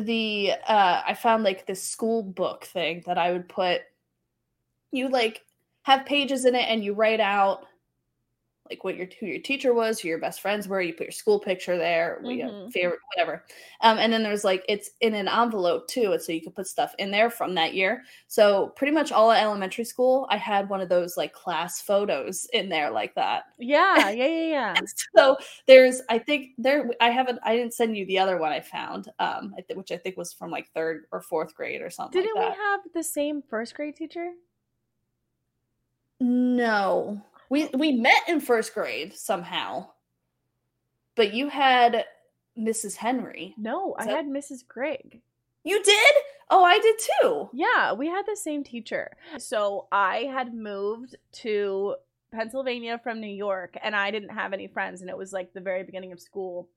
the uh I found like this school book thing that I would put you like have pages in it and you write out like what your who your teacher was, who your best friends were, you put your school picture there, Mhm. favorite whatever. Um and then there's like it's in an envelope too, and so you could put stuff in there from that year. So pretty much all at elementary school, I had one of those like class photos in there like that. Yeah, yeah, yeah, yeah. so there's i think there i haven't i didn't send you the other one i found um which i think was from like third or fourth grade or something Didn't like we have the same first grade teacher? no we we met in first grade somehow but you had mrs henry No, I had Mrs. Grigg. you did oh i did too Yeah, we had the same teacher. So I had moved to Pennsylvania from New York and I didn't have any friends and it was like the very beginning of school.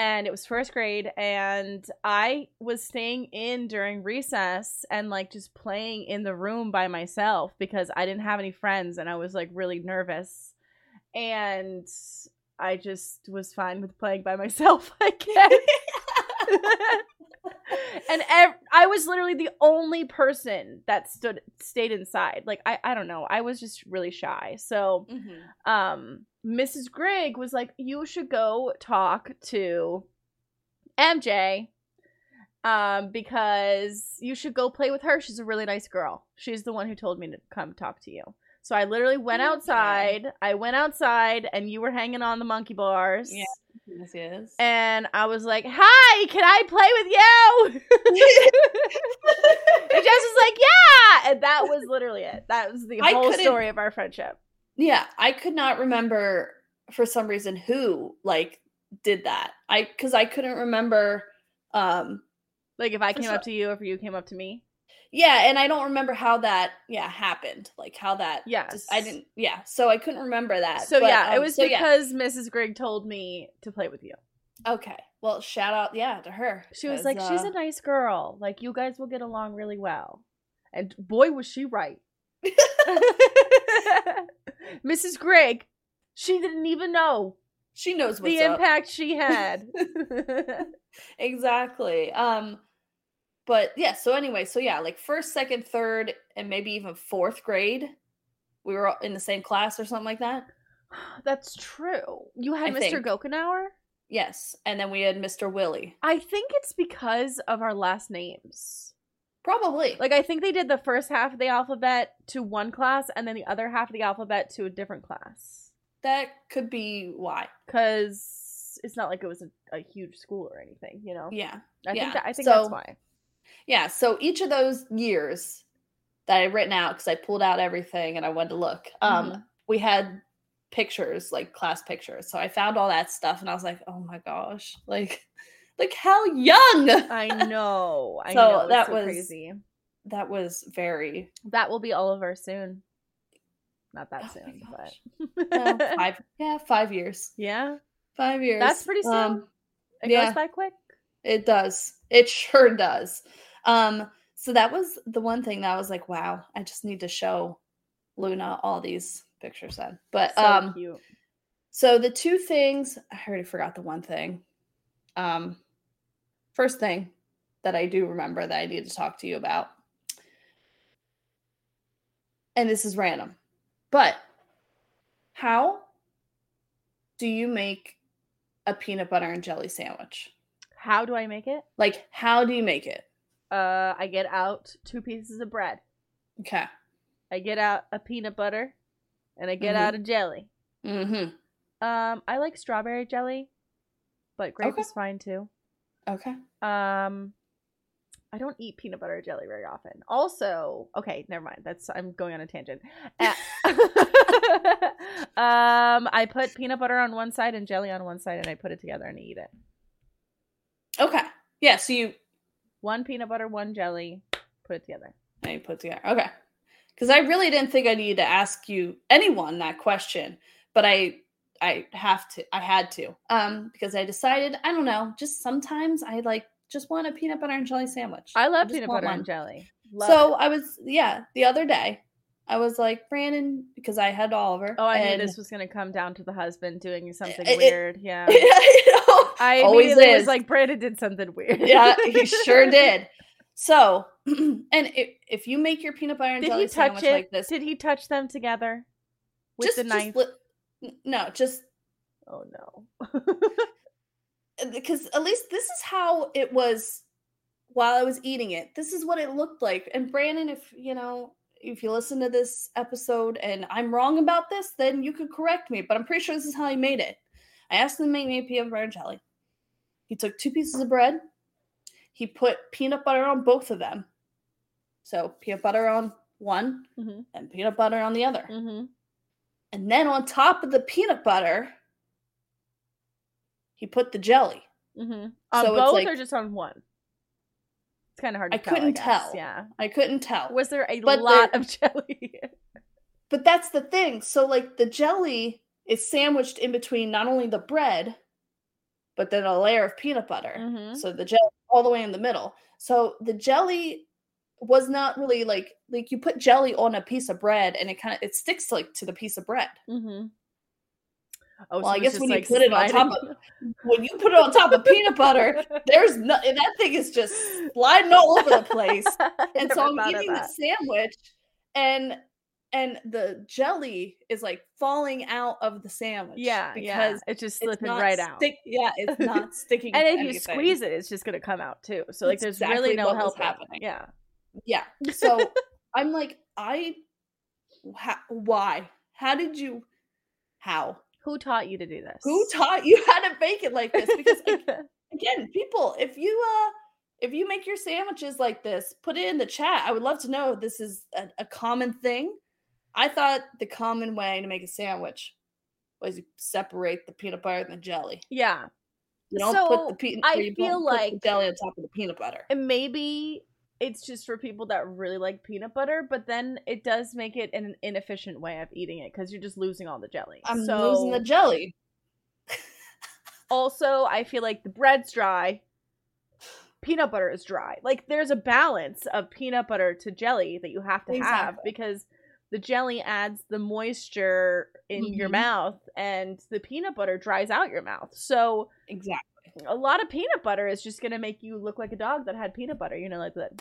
And it was first grade and I was staying in during recess and like just playing in the room by myself because I didn't have any friends and I was like really nervous. And I just was fine with playing by myself, I guess. and ev- I was literally the only person that stood stayed inside. Like I I don't know. I was just really shy. So Mhm. um Mrs. Grigg was like, "You should go talk to MJ um because you should go play with her. She's a really nice girl. She's the one who told me to come talk to you." So I literally went Okay. outside. I went outside and you were hanging on the monkey bars. Yeah. Yes, yes. And I was like, "Hi, can I play with you?" and Jess was like, "Yeah," and that was literally it. That was the I whole story of our friendship. Yeah, I could not remember for some reason who like did that. I because I couldn't remember. Um, Like if I came sure. up to you, or if you came up to me. yeah, and I don't remember how that yeah happened. Like how that. Yes. just- I didn't. Yeah, so I couldn't remember that. So but, yeah, it um, was so, yeah. because Mrs. Grigg told me to play with you. Okay, well, shout out yeah to her. She was like, "She's uh, a nice girl. Like you guys will get along really well." And boy, was she right. Mrs. Grigg, she didn't even know she knows what's the up. impact she had. exactly. Um, but yeah. So anyway, so yeah, like first, second, third, and maybe even fourth grade, we were all in the same class or something like that. That's true. You had I Mr. think. Gokenauer? Yes, and then we had Mr. Willie. I think it's because of our last names. Probably. Like I think they did the first half of the alphabet to one class and then the other half of the alphabet to a different class. that could be why. Cuz it's not like it was a, a huge school or anything, you know. Yeah. I yeah. think that, I think So- that's why. Yeah. So each of those years that I written out because I pulled out everything and I wanted to look. Um, Mhm. we had pictures, like class pictures. So I found all that stuff and I was like, oh my gosh, like, like how young. I know. I So know. That so was- crazy. that was very That will be Oliver soon. Not that Oh soon, but well, five. Yeah, five years. yeah, Five years. that's pretty soon. Um, it yeah. goes by quick. It does. It sure does. Um, so that was the one thing that I was like, wow, I just need to show Luna all these pictures then. But So um cute. so the two things I already forgot the one thing. Um first thing that I do remember that I need to talk to you about. And this is random. But how do you make a peanut butter and jelly sandwich? How do I make it? Like, how do you make it? Uh, I get out two pieces of bread. Okay. I get out a peanut butter, and I get Mhm. out a jelly. Mm-hmm. Um, I like strawberry jelly, but grape Okay. is fine too. Okay. Um, I don't eat peanut butter jelly very often. Also, okay, never mind. That's I'm going on a tangent. Um, I put peanut butter on one side and jelly on one side, and I put it together and I eat it. Okay. Yeah. So you One peanut butter, one jelly, put it together. and you put together. Okay. Because I really didn't think I needed to ask you anyone that question, but I I have to I had to. Um, because I decided, I don't know, just sometimes I like just want a peanut butter and jelly sandwich. I love just peanut butter one. and jelly. Love so it. I was yeah, the other day I was like, Brandon, because I had Oliver. Oh, I knew this was gonna come down to the husband doing something It- it- weird. Yeah, you know, I always was like, Brandon did something weird. yeah, he sure did. So, and if, if you make your peanut butter and Did jelly he touch sandwich it? like this, Did he touch them together with just the just knife? n- no, just oh no. because at least this is how it was while I was eating it. This is what it looked like. And Brandon, if you know, if you listen to this episode and I'm wrong about this, then you could correct me. But I'm pretty sure this is how he made it. I asked him to make me a peanut butter and jelly. He took two pieces of bread. He put peanut butter on both of them. So peanut butter on one Mhm. and peanut butter on the other. hmm And then on top of the peanut butter, he put the jelly. hmm On So it's both like- or just on one? It's kind of hard to I tell. couldn't tell. Yeah. I couldn't tell. Was there a But lot there- of jelly? But that's the thing. So like the jelly is sandwiched in between not only the bread, but then a layer of peanut butter. Mhm. So the jelly all the way in the middle. So the jelly was not really like like you put jelly on a piece of bread and it kind of it sticks like to the piece of bread. Mm-hmm. Oh, Well, I guess when you like, put it on top of when you put it on top of peanut butter, there's no that thing is just sliding all over the place. And so I'm eating the sandwich, and and the jelly is like falling out of the sandwich. Yeah, yeah. because It's just slipping not right out. stick- Yeah, it's not sticking. and to if you anything. squeeze it, it's just gonna come out too. So like, there's really no help happening. Yeah. Yeah. So I'm like, I, ha- why? How did you? How? Who taught you to do this? Who taught you how to bake it like this? Because again, people, if you uh if you make your sandwiches like this, put it in the chat. I would love to know if this is a, a common thing. I thought the common way to make a sandwich was you separate the peanut butter and the jelly. yeah. You don't So, put the peanut. I feel like- jelly on top of the peanut butter. And maybe it's just for people that really like peanut butter, but then it does make it an inefficient way of eating it because you're just losing all the jelly. I'm so losing the jelly. also, I feel like the bread's dry. Peanut butter is dry. Like there's a balance of peanut butter to jelly that you have to have because the jelly adds the moisture in your Mhm. mouth and the peanut butter dries out your mouth. So Exactly. A lot of peanut butter is just gonna make you look like a dog that had peanut butter. You know, like that.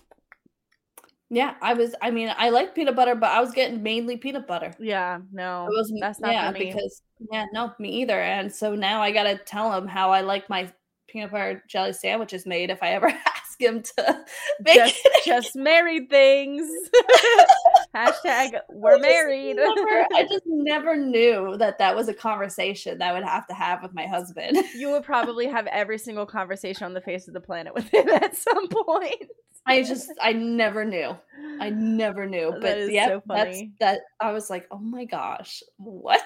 Yeah, I was. I mean, I like peanut butter, but I was getting mainly peanut butter. Yeah, no, It wasn't. that's not yeah, because yeah, no, me either. And so now I gotta tell him how I like my peanut butter jelly sandwiches made if I ever ask him to make just, it. just married things. Hashtag we're I married. never- I just never knew that that was a conversation that I would have to have with my husband. you would probably have every single conversation on the face of the planet with him at some point. I just, I never knew. I never knew. That But is yeah, so that's funny. that. I was like, oh my gosh, what?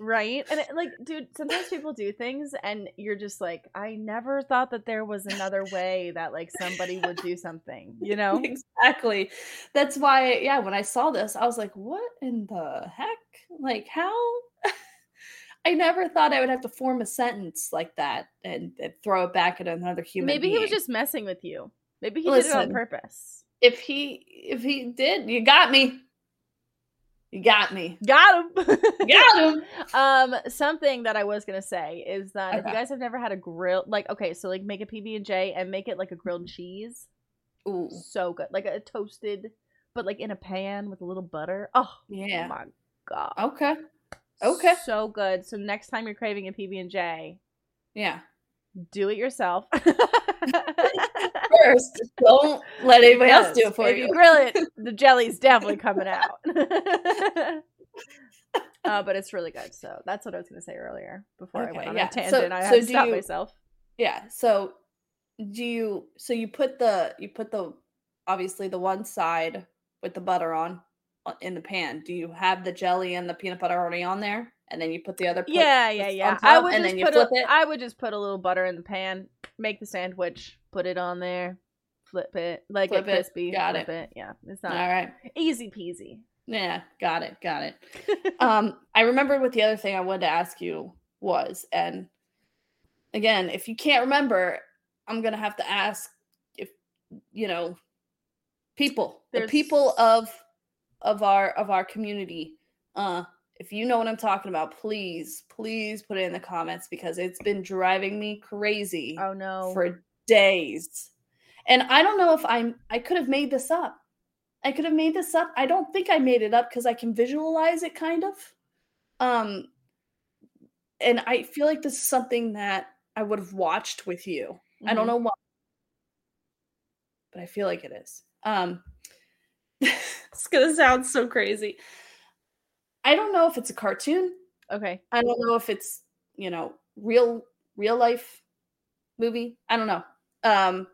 Right? And it, like, dude, sometimes people do things and you're just like, I never thought that there was another way that like somebody would do something, you know? exactly. That's why, yeah, when I saw this, I was like, what in the heck? Like, how? I never thought I would have to form a sentence like that and, and throw it back at another human. Maybe he was just messing with you. Maybe he did it on purpose. If he, if he did, you got me. You got me. Got him. Got him. Um, something that I was gonna say is that if you guys have never had a grill, like okay, so like make a PB and J and make it like a grilled cheese, Ooh, so good, like a toasted, but like in a pan with a little butter. Oh yeah. my god, Okay. Okay. so good. So next time you're craving a PB and J, Yeah. Do it yourself. First, don't let anybody else do it for if you. you grill it, the jelly's definitely coming out. uh, but it's really good. So that's what I was gonna say earlier before I Okay, went on yeah. a So- tangent. I so had to do stop you- myself. Yeah. So do you so you put the you put the obviously the one side with the butter on uh, in the pan. Do you have the jelly and the peanut butter already on there? And then you put the other Yeah, yeah, yeah. on I would and just then you put flip a, it. I would just put a little butter in the pan, make the sandwich, put it on there, flip it, like Flip it it. crispy. Got flip it. Yeah, it's not all right. easy peasy. Yeah, got it. Got it. um I remembered what the other thing I wanted to ask you was and again, if you can't remember, I'm going to have to ask if you know people, There's- the people of of our of our community uh if you know what I'm talking about, please, please put it in the comments because it's been driving me crazy oh no. for days. And I don't know if I'm I could have made this up. I could have made this up. I don't think I made it up because I can visualize it kind of. Um and I feel like this is something that I would have watched with you. I don't Mhm. know why. But I feel like it is. Um it's gonna sound so crazy. I don't know if it's a cartoon. Okay. I don't know if it's, you know, real real life movie. I don't know. Um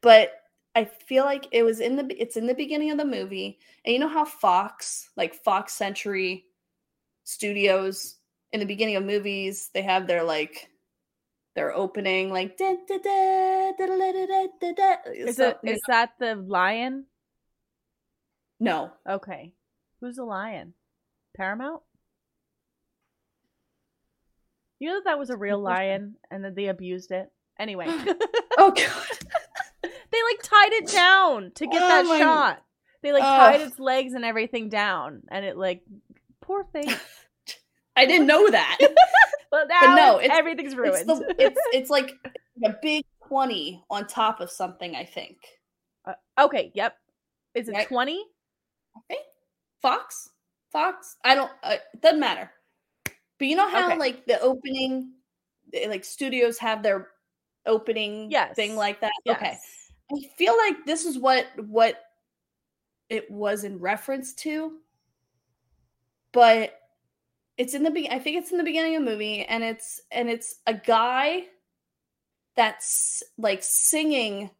but I feel like it was in the it's in the beginning of the movie. And you know how Fox, like Fox Century Studios in the beginning of movies, they have their like their opening like da, da, da, da, da, da, da, da, da. Is So, it you that the lion? no. Okay. Who's the lion? Paramount? You know that that was a real lion and that they abused it? Anyway. Oh god. they like tied it down to get Oh that my- shot. They like tied its legs and everything down and it like poor thing. I didn't know that. well, now no, it's- it's- everything's it's ruined. the, it's it's like a big twenty on top of something. I think. Uh, okay, yep. Is it Right. 20? I think Fox, Fox. I don't. Uh, it doesn't matter. But you know how Okay. like the opening, eh, like studios have their opening Yes. thing like that. Yes. Okay, I feel like this is what what it was in reference to, but it's in the be- I think it's in the beginning of the movie, and it's and it's a guy that's like singing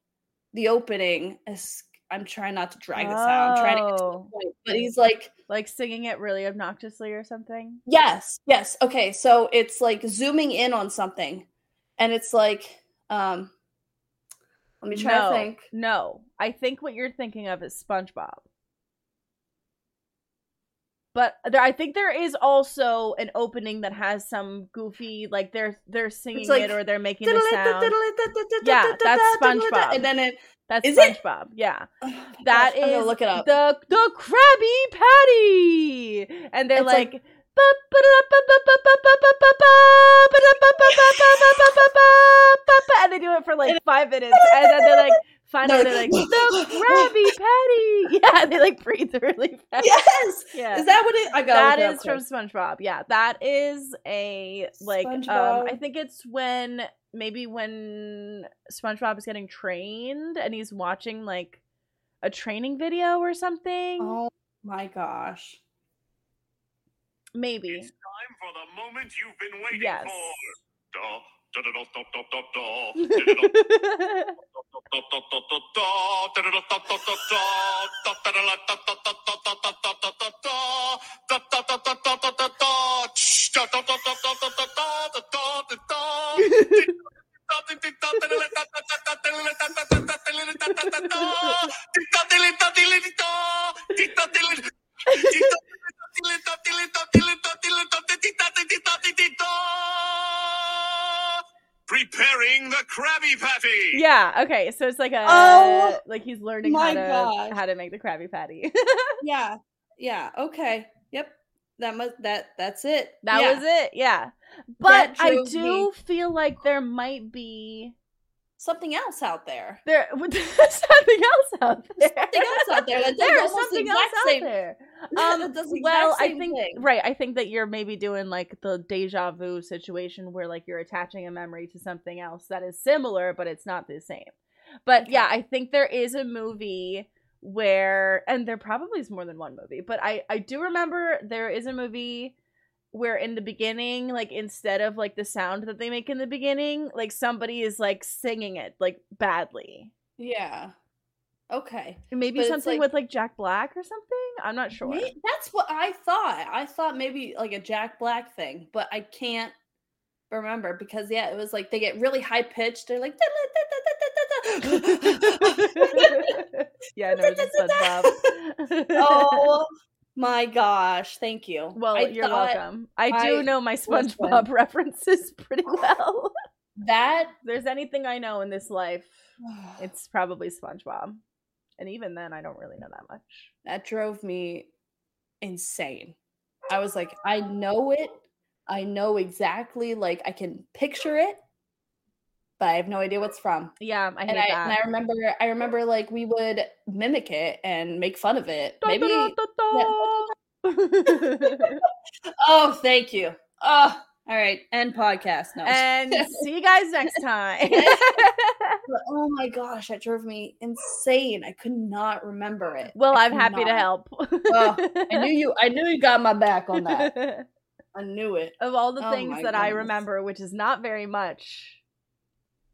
the opening. As I'm trying not to drag this out. I'm trying to get to the Oh. point, but he's like, Like singing it really obnoxiously or something? yes, yes, okay. So it's like zooming in on something, and it's like, um, let me try no, to think. No, I think what you're thinking of is SpongeBob. But there, I think there is also an opening that has some goofy, like they're they're singing like, it or they're making the sound. Yeah, that's SpongeBob. And then it That's Is it? SpongeBob. Yeah, oh that gosh, is look it up. the the Krabby Patty, and they're It's like- like. And they do it for like five minutes, and then they're like, finally, they're like, the Krabby Patty. Yeah, they like breathe really fast. yes, Yeah, is that what it? I got that it from. SpongeBob. Yeah, that is a like um I think it's when maybe when SpongeBob is getting trained and he's watching like a training video or something. Oh my gosh. Maybe. It's time for the moment you've been waiting Yes. for. Preparing the Krabby Patty. Yeah. Okay. So it's like a oh, like he's learning how to how to make the Krabby Patty. yeah. Yeah. Okay. Yep. That must that that's it. That yeah. was it. Yeah. But I do me. feel like there might be something else out there. there there's something else out there. Something else out there that does There's almost the something else out same- there. Um, the well, I think thing. right. I think that you're maybe doing like the deja vu situation where like you're attaching a memory to something else that is similar, but it's not the same. But yeah, I think there is a movie where, and there probably is more than one movie, but I I do remember there is a movie where in the beginning, like instead of like the sound that they make in the beginning, like somebody is like singing it like badly. Yeah. Okay. Maybe But something like- with like Jack Black or something. I'm not sure. That's what I thought. I thought maybe like a Jack Black thing, but I can't remember because yeah, it was like they get really high pitched. They're like yeah, no, it's just SpongeBob. oh my gosh, thank you. well, I you're welcome. I do I- know my. SpongeBob references pretty well. That If there's anything I know in this life, it's probably SpongeBob. And even then, I don't really know that much. that drove me insane. I was like, I know it. I know exactly, like I can picture it, but I have no idea what's from. Yeah, I hate and I that. and I remember I remember like we would mimic it and make fun of it. Da, Maybe da, da. Oh, thank you. Oh, all right. End podcast. No. and see you guys next time. Oh my gosh, that drove me insane. I could not remember it. well, I I'm could happy to help. Oh, I knew you. I knew you got my back on that. I knew it. of all the Oh things that I remember, which is not very much,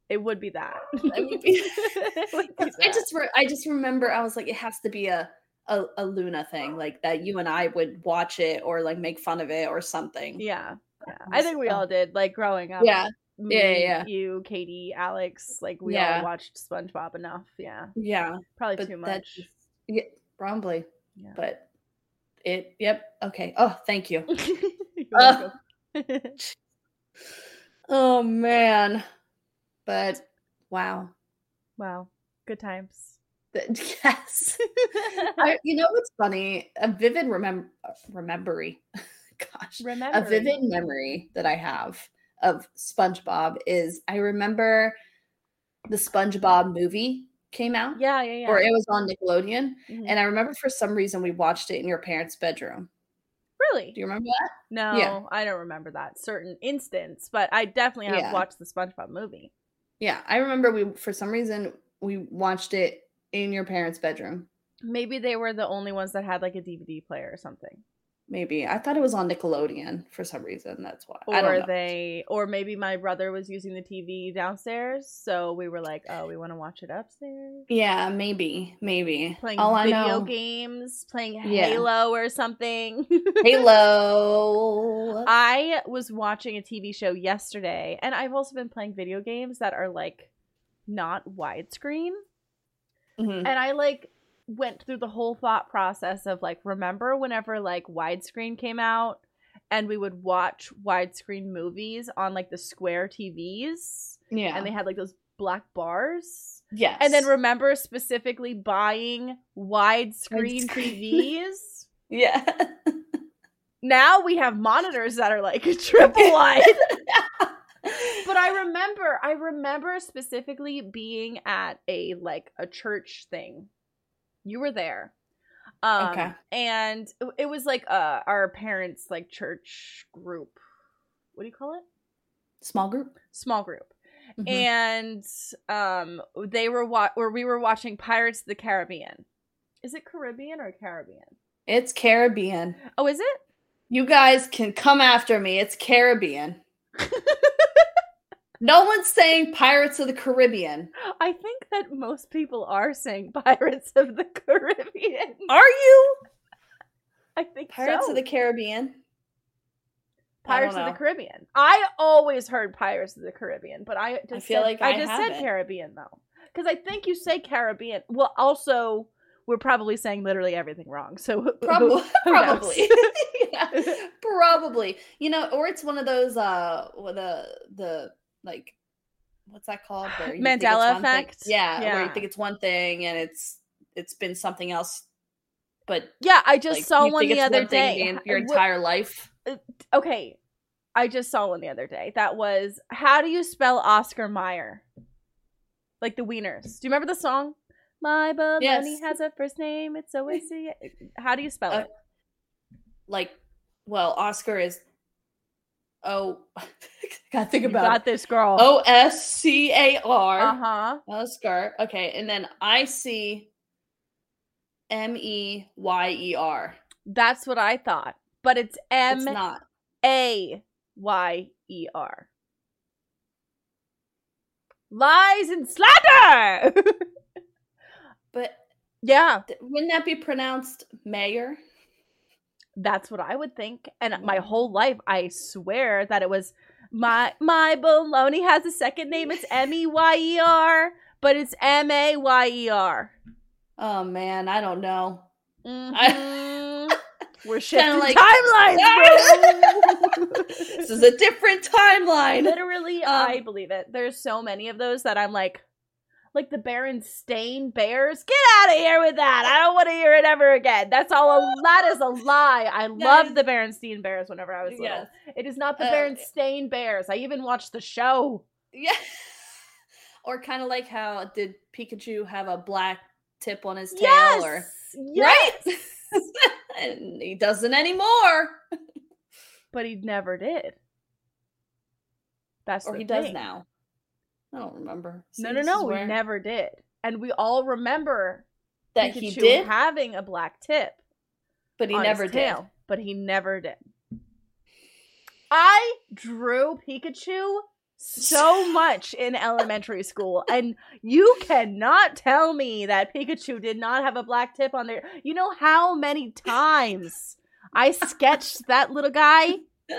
it would be that. Would be- would be I just. Re- I just remember. I was like, it has to be a. A, a Luna thing like that you and I would watch it or like make fun of it or something. yeah, yeah. I think we all did. Like growing up. Yeah. me, Yeah, yeah. You, Katie, Alex, like we Yeah. all watched SpongeBob enough. Yeah, Yeah. probably but too much. yeah, probably. Yeah. But it. Yep. Okay. Oh, thank you. Uh. Oh man. But wow. wow, good times. Yes. I, you know what's funny? A vivid remem- remembery. gosh. Remember A vivid memory that I have of SpongeBob is I remember the SpongeBob movie came out, Yeah, yeah, yeah. or it was on Nickelodeon, Mhm. and I remember for some reason we watched it in your parents' bedroom. really? Do you remember that? No, I don't remember that certain instance, but I definitely have Yeah. watched the SpongeBob movie. Yeah, I remember we for some reason we watched it in your parents' bedroom. Maybe they were the only ones that had like a DVD player or something. Maybe I thought it was on Nickelodeon for some reason. That's why. I don't Or they or maybe my brother was using the TV downstairs, so we were like, "Oh, we want to watch it upstairs." Yeah, maybe, maybe. Playing All video games, playing Yeah. Halo or something. Halo. I was watching a TV show yesterday, and I've also been playing video games that are like not widescreen. Mhm. And I like went through the whole thought process of like, remember whenever like widescreen came out and we would watch widescreen movies on like the square TVs Yeah, and they had like those black bars? yes, And then remember specifically buying widescreen Widescreen. TVs? yeah. Now we have monitors that are like triple wide. but I remember, I remember specifically being at a like a church thing. You were there, um, Okay. and it, was like uh our parents' like church group. What do you call it? Small group. Small group. Mhm. And um, they were wa- or we were watching Pirates of the Caribbean. Is it Caribbean or Caribbean? It's Caribbean. Oh, is it? You guys can come after me. It's Caribbean. no one's saying Pirates of the Caribbean. I think that most people are saying Pirates of the Caribbean. Are you I think Pirates so. of the Caribbean? Pirates of the. Caribbean. I always heard Pirates of the Caribbean, but I just feel said, like I just said. Caribbean though, because I think you say Caribbean. Well, also we're probably saying literally everything wrong. So Probably, probably, yeah, probably. You know, or it's one of those uh, the the like, what's that called? Where you think it's Mandela one thing- effect? Yeah, where you think it's one thing and it's it's been something else. But yeah, I just like, saw one the other one day. in your entire life. okay, I just saw one the other day. That was how do you spell Oscar Meyer? Like the Wieners. Do you remember the song? My baloney Yes. has a first name. It's always C. How do you spell Uh, it? Like, well, Oscar is. Oh, gotta think You about got it. this, girl. O S C A R. uh huh. Oscar. Okay, and then I see M E Y E R. That's what I thought. But it's M It's not. A Y E R. Lies and slander. But yeah, th- wouldn't that be pronounced mayor? That's what I would think. And my whole life, I swear that it was my my baloney has a second name. It's M E Y E R, but it's M A Y E R. Oh man, I don't know. Mhm. We're shifting like- timelines, this is a different timeline. Literally, Um, I believe it. There's so many of those that I'm like, like the Berenstain Bears. Get out of here with that. I don't want to hear it ever again. That's all. A, that is a lie. I love is- the Berenstain Bears. Whenever I was little, Yes. it is not the Uh, Berenstain Bears. I even watched the show. Yeah. Or kind of like how did Pikachu have a black tip on his tail? Yes, Or yes. and he doesn't anymore. but he never did. That's Or he does now. I don't remember. No, See, no, no. He where- never did, and we all remember that Pikachu he did, having a black tip. but he never did. but he never did. I drew Pikachu so much in elementary school, and you cannot tell me that Pikachu did not have a black tip on there. You know how many times I sketched that little guy?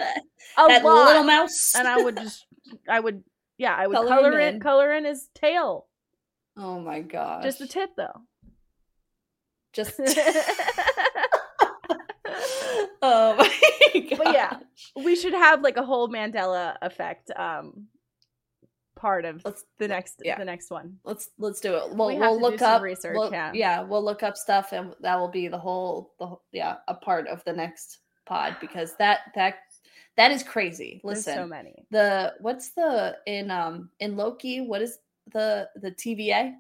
A that lot. little mouse. and I would just, I would, yeah, I would Color color, in, in. color in his tail, oh my god. just the tip though. Just. oh my god. But yeah. we should have like a whole Mandela effect um part of Let's the next yeah. the next one. let's let's do it. We'll, we we'll look up research, we'll- yeah. we'll look up stuff, and that will be the whole the whole- yeah a part of the next pod because that that that is crazy. There's Listen, so many. the what's the in um in Loki? What is the the TVA?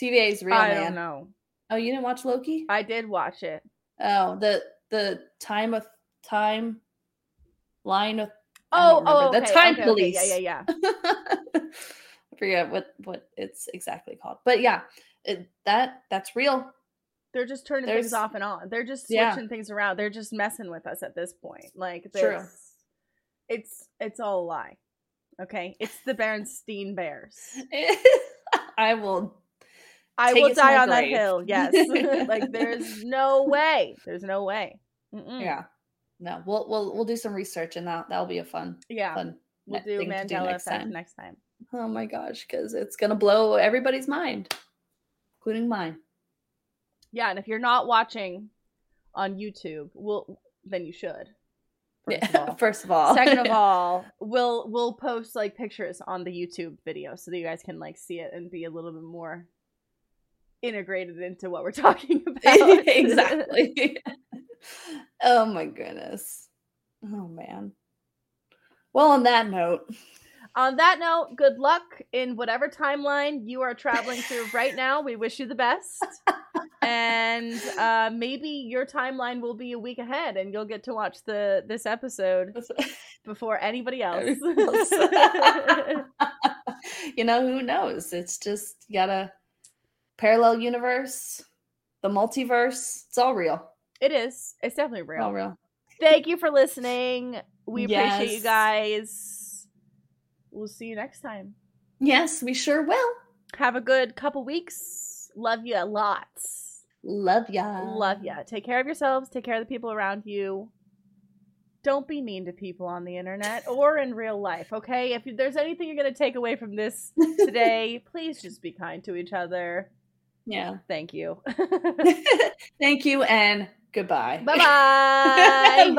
TVA is real, I man. don't know. Oh, you didn't watch Loki? I did watch it. Oh, the the time of time line of Oh, oh, okay, the time okay, okay, police. Yeah, yeah, yeah. I forget what what it's exactly called, but yeah, it, that that's real. They're just turning There's- things off and on. They're just switching Yeah. things around. They're just messing with us at this point. Like True. It's it's all a lie. Okay, it's the Bernstein Bears. I will. I will die on that hill. Yes, like there's no way. There's no way. Mm-mm. Yeah, no, we'll we'll we'll do some research and that that'll be a fun yeah. fun. We'll do to do Mandela next effect time. next time. Oh my gosh, because it's gonna blow everybody's mind, including mine. Yeah, and if you're not watching on YouTube, well, then you should. First of all. First of all, Second of all, we'll we'll post like pictures on the YouTube video so that you guys can like see it and be a little bit more integrated into what we're talking about. exactly. oh my goodness. Oh man. Well, on that note, On that note, good luck in whatever timeline you are traveling through right now. We wish you the best. and uh, maybe your timeline will be a week ahead and you'll get to watch the this episode before anybody else. you know, who knows? It's just you gotta parallel universe, the multiverse. It's all real. it is. It's definitely real. All real. Thank you for listening. We appreciate you guys. We'll see you next time. Yes, we sure will. Have a good couple weeks. Love you lots. Love ya. Love ya. Take care of yourselves. Take care of the people around you. Don't be mean to people on the internet or in real life, okay? If there's anything you're going to take away from this today, please just be kind to each other. Yeah. Thank you. Thank you and goodbye. Bye-bye. Bye.